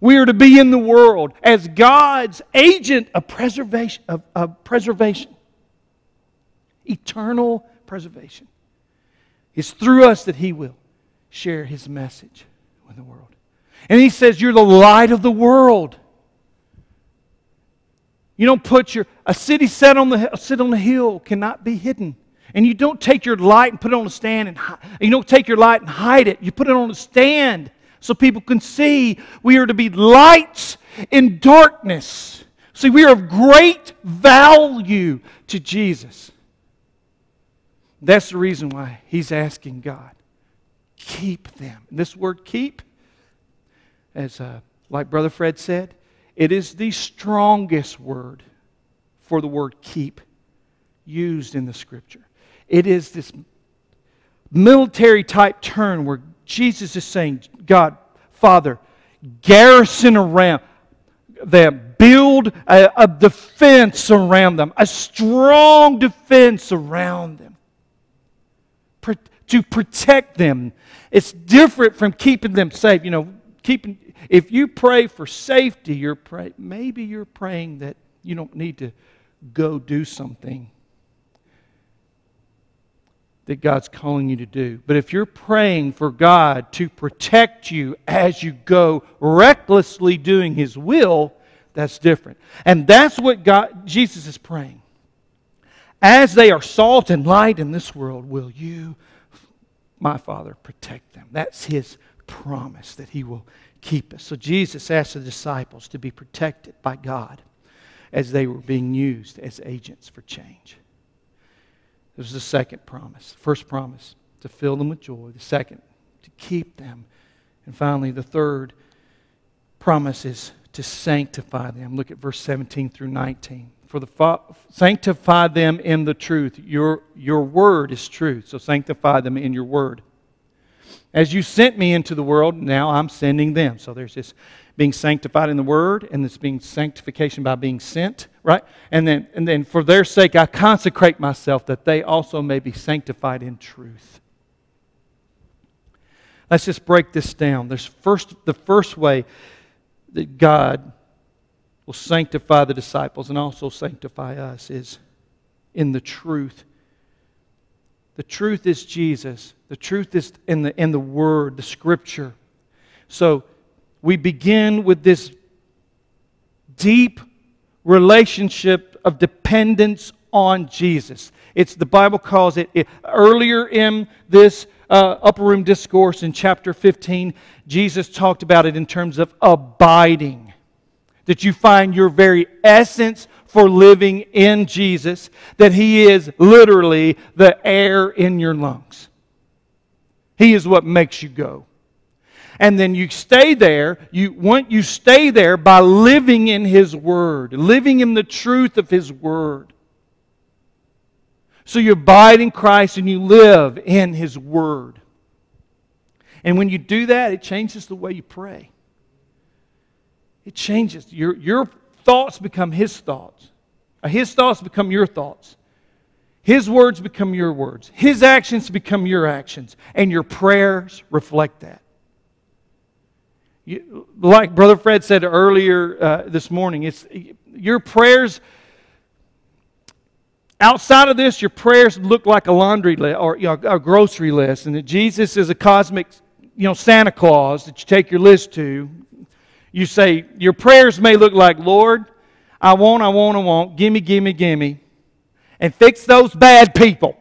We are to be in the world as God's agent of preservation, of, of preservation. Eternal preservation. It's through us that He will share His message with the world. And he says, You're the light of the world. You don't put your, a city set on the, sit on the hill cannot be hidden. And you don't take your light and put it on a stand and you don't take your light and hide it. You put it on a stand so people can see. We are to be lights in darkness. See, we are of great value to Jesus. That's the reason why he's asking God, keep them. And this word keep as uh, like Brother Fred said, it is the strongest word for the word keep used in the scripture. It is this military type turn where Jesus is saying, God, Father, garrison around them, build a, a defense around them, a strong defense around them to protect them. It's different from keeping them safe. You know, keeping if you pray for safety, you're pray, maybe you're praying that you don't need to go do something that God's calling you to do. But if you're praying for God to protect you as you go recklessly doing His will, that's different. And that's what God, Jesus is praying. As they are salt and light in this world, will you, my Father, protect them? That's His promise that He will keep us. So Jesus asked the disciples to be protected by God as they were being used as agents for change. This was the second promise. The First promise, to fill them with joy. The second, to keep them. And finally, the third promise is to sanctify them. Look at verse 17 through 19. For the fa- sanctify them in the truth. Your, your word is truth. So sanctify them in your word. As you sent me into the world, now I'm sending them. So there's this being sanctified in the word, and this being sanctification by being sent, right? And then, and then for their sake, I consecrate myself that they also may be sanctified in truth. Let's just break this down. There's first the first way that God will sanctify the disciples and also sanctify us is in the truth. The truth is Jesus. The truth is in the, in the Word, the Scripture. So we begin with this deep relationship of dependence on Jesus. It's the Bible calls it, it earlier in this uh, upper room discourse in chapter 15, Jesus talked about it in terms of abiding. That you find your very essence for living in Jesus, that He is literally the air in your lungs. He is what makes you go. And then you stay there. You want you stay there by living in His Word, living in the truth of His Word. So you abide in Christ and you live in His Word. And when you do that, it changes the way you pray. It changes. Your, your thoughts become His thoughts. His thoughts become your thoughts. His words become your words. His actions become your actions. And your prayers reflect that. You, like Brother Fred said earlier uh, this morning, it's, your prayers, outside of this, your prayers look like a laundry list or you know, a grocery list. And that Jesus is a cosmic you know, Santa Claus that you take your list to. You say, your prayers may look like, Lord, I want, I want, I want, gimme, gimme, gimme, and fix those bad people.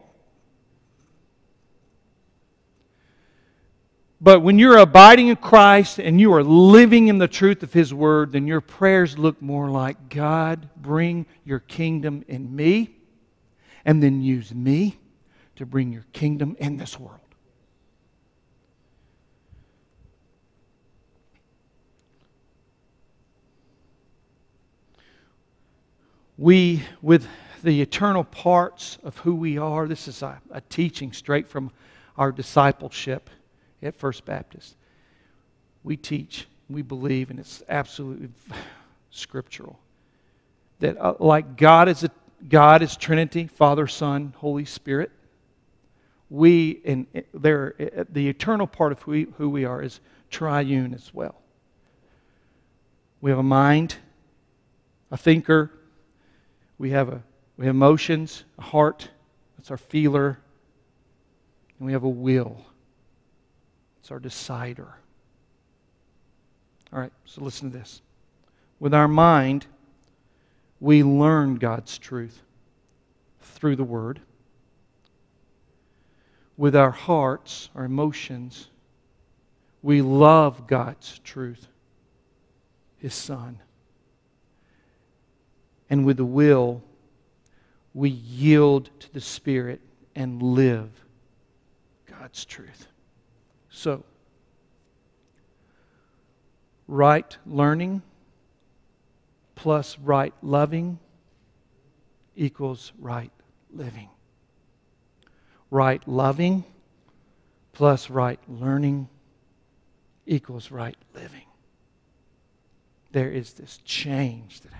But when you're abiding in Christ and you are living in the truth of His Word, then your prayers look more like God, bring your kingdom in me, and then use me to bring your kingdom in this world. We, with the eternal parts of who we are, this is a, a, teaching straight from our discipleship at First Baptist. We teach, we believe, and it's absolutely scriptural, that uh, like God is, a, God is Trinity, Father, Son, Holy Spirit, we, and there, the eternal part of who we, who we are is triune as well. We have a mind, a thinker, we have, a, we have emotions, a heart, that's our feeler, and we have a will. It's our decider. All right, so listen to this. With our mind, we learn God's truth through the Word. With our hearts, our emotions, we love God's truth, His Son and with the will, we yield to the Spirit and live God's truth. So, right learning plus right loving equals right living. Right loving plus right learning equals right living. There is this change that happens.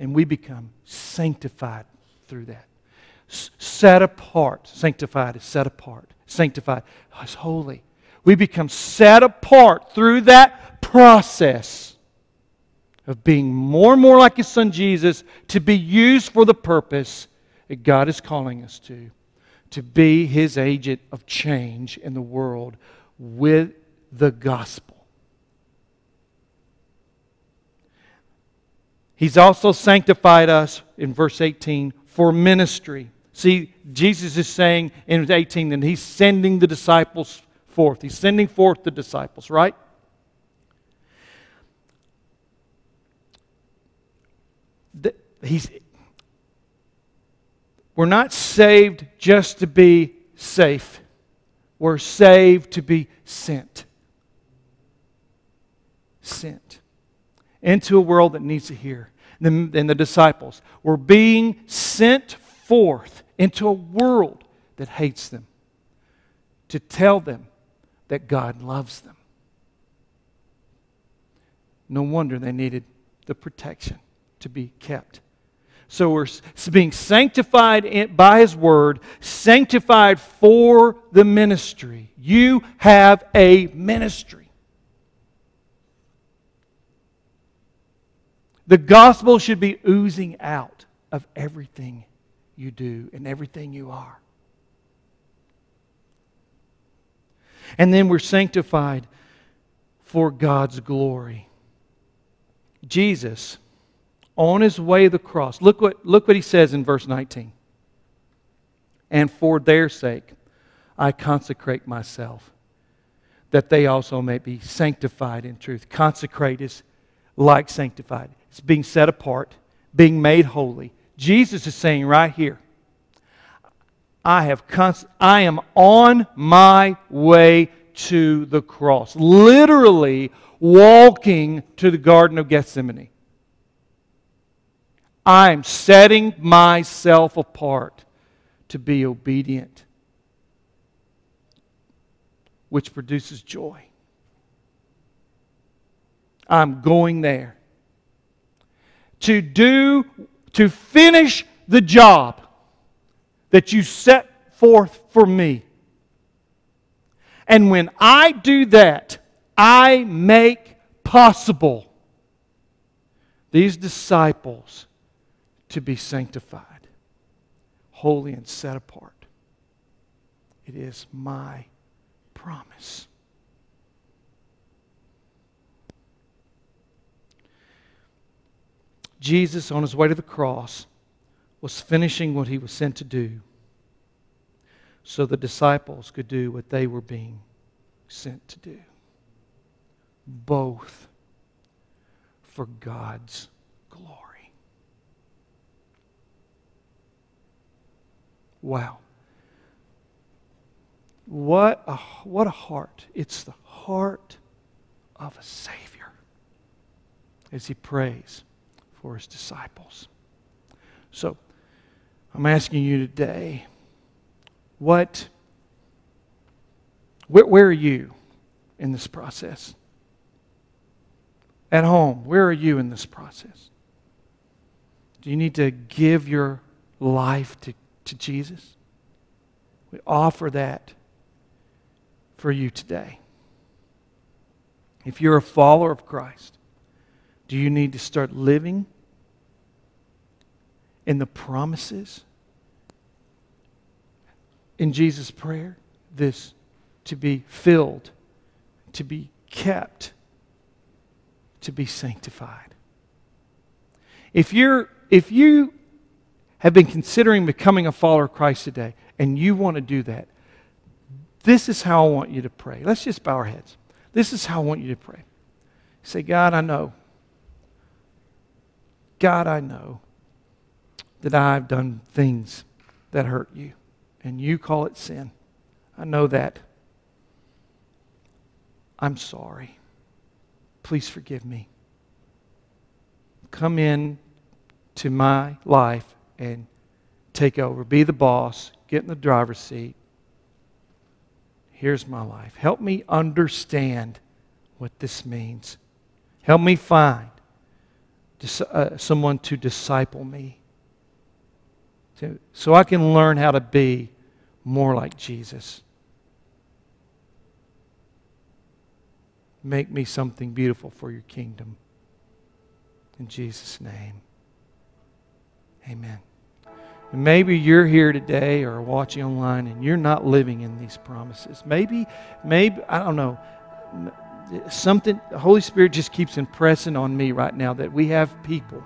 And we become sanctified through that. Set apart. Sanctified is set apart. Sanctified is holy. We become set apart through that process of being more and more like His Son Jesus to be used for the purpose that God is calling us to, to be His agent of change in the world with the gospel. He's also sanctified us in verse 18 for ministry. See, Jesus is saying in 18 that he's sending the disciples forth. He's sending forth the disciples, right? He's, we're not saved just to be safe. We're saved to be sent. Sent into a world that needs to hear. And the, the disciples were being sent forth into a world that hates them to tell them that God loves them. No wonder they needed the protection to be kept. So we're being sanctified by His Word, sanctified for the ministry. You have a ministry. The gospel should be oozing out of everything you do and everything you are. And then we're sanctified for God's glory. Jesus, on his way to the cross, look what, look what he says in verse 19. And for their sake, I consecrate myself, that they also may be sanctified in truth. Consecrate is like sanctified. It's being set apart, being made holy. Jesus is saying right here, I, have cons- I am on my way to the cross, literally walking to the Garden of Gethsemane. I'm setting myself apart to be obedient, which produces joy. I'm going there to do, to finish the job that you set forth for me. And when I do that, I make possible these disciples to be sanctified, holy, and set apart. It is my promise. Jesus, on his way to the cross, was finishing what he was sent to do so the disciples could do what they were being sent to do. Both for God's glory. Wow. What a, what a heart. It's the heart of a Savior as he prays for his disciples. So, I'm asking you today, what, where, where are you in this process? At home, where are you in this process? Do you need to give your life to, to Jesus? We offer that for you today. If you're a follower of Christ, do you need to start living in the promises in Jesus' prayer? This to be filled, to be kept, to be sanctified. If you're if you have been considering becoming a follower of Christ today and you want to do that, this is how I want you to pray. Let's just bow our heads. This is how I want you to pray. Say, God, I know God, I know that I've done things that hurt you, and you call it sin. I know that. I'm sorry. please forgive me. Come in to my life and take over. Be the boss. Get in the driver's seat. Here's my life. Help me understand what this means. Help me find uh, someone to disciple me to, so I can learn how to be more like Jesus. Make me something beautiful for your kingdom. In Jesus' name. Amen. And maybe you're here today or watching online and you're not living in these promises. Maybe, maybe, I don't know, something, the Holy Spirit just keeps impressing on me right now that we have people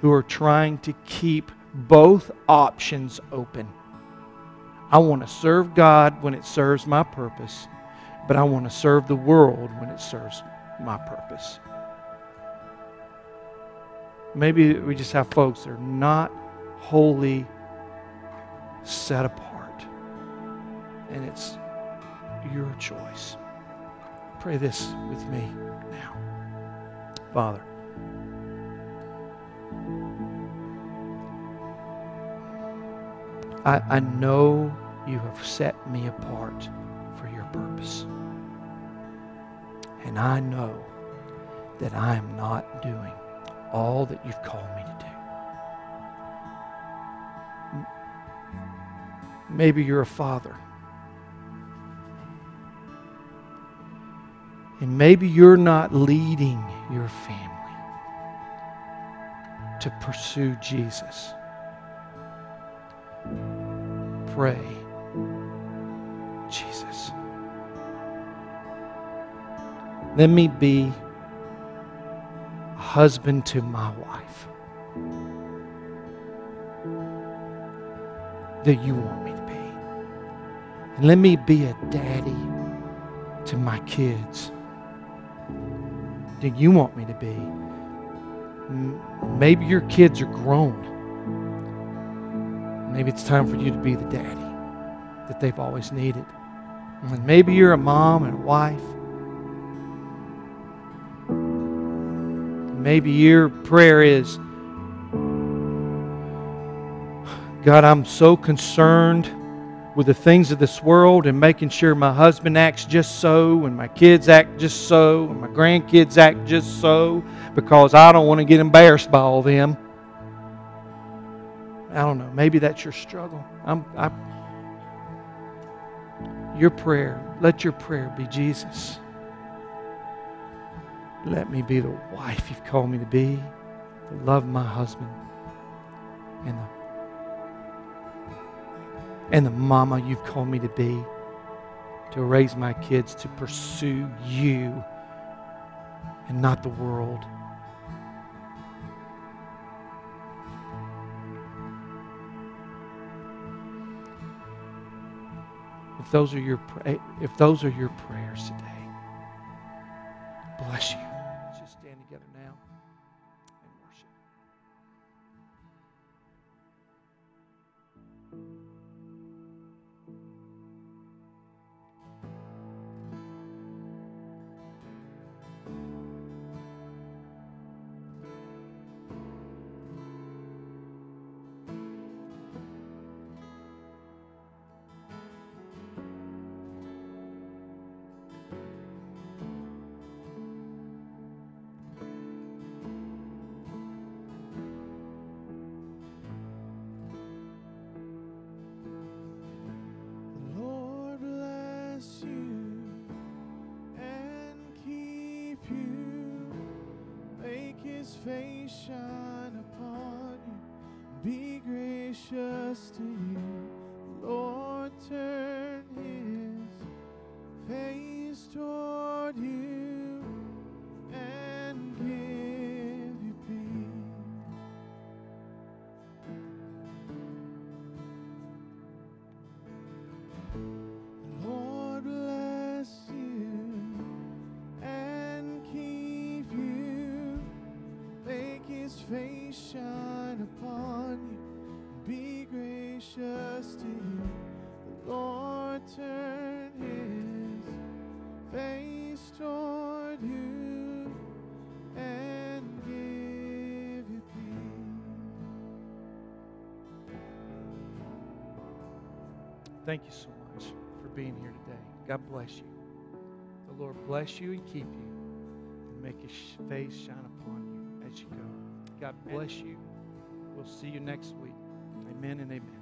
who are trying to keep both options open. I want to serve God when it serves my purpose, but I want to serve the world when it serves my purpose. Maybe we just have folks that are not wholly set apart. And it's your choice. Pray this with me now. Father, I, I know you have set me apart for your purpose. And I know that I am not doing all that you've called me to do. Maybe you're a father. And maybe you're not leading your family to pursue Jesus. Pray, Jesus, let me be a husband to my wife that you want me to be. And let me be a daddy to my kids that you want me to be. Maybe your kids are grown Maybe it's time for you to be the daddy that they've always needed. And maybe you're a mom and a wife. Maybe your prayer is God, I'm so concerned with the things of this world and making sure my husband acts just so and my kids act just so and my grandkids act just so because I don't want to get embarrassed by all them. I don't know. Maybe that's your struggle. I'm, I, your prayer, let your prayer be Jesus. Let me be the wife you've called me to be, to love my husband, and the, and the mama you've called me to be, to raise my kids to pursue you and not the world. if those are your if those are your prayers today, bless you. Bless you and keep you and make his face shine upon you as you go. God bless you. We'll see you next week. Amen and amen.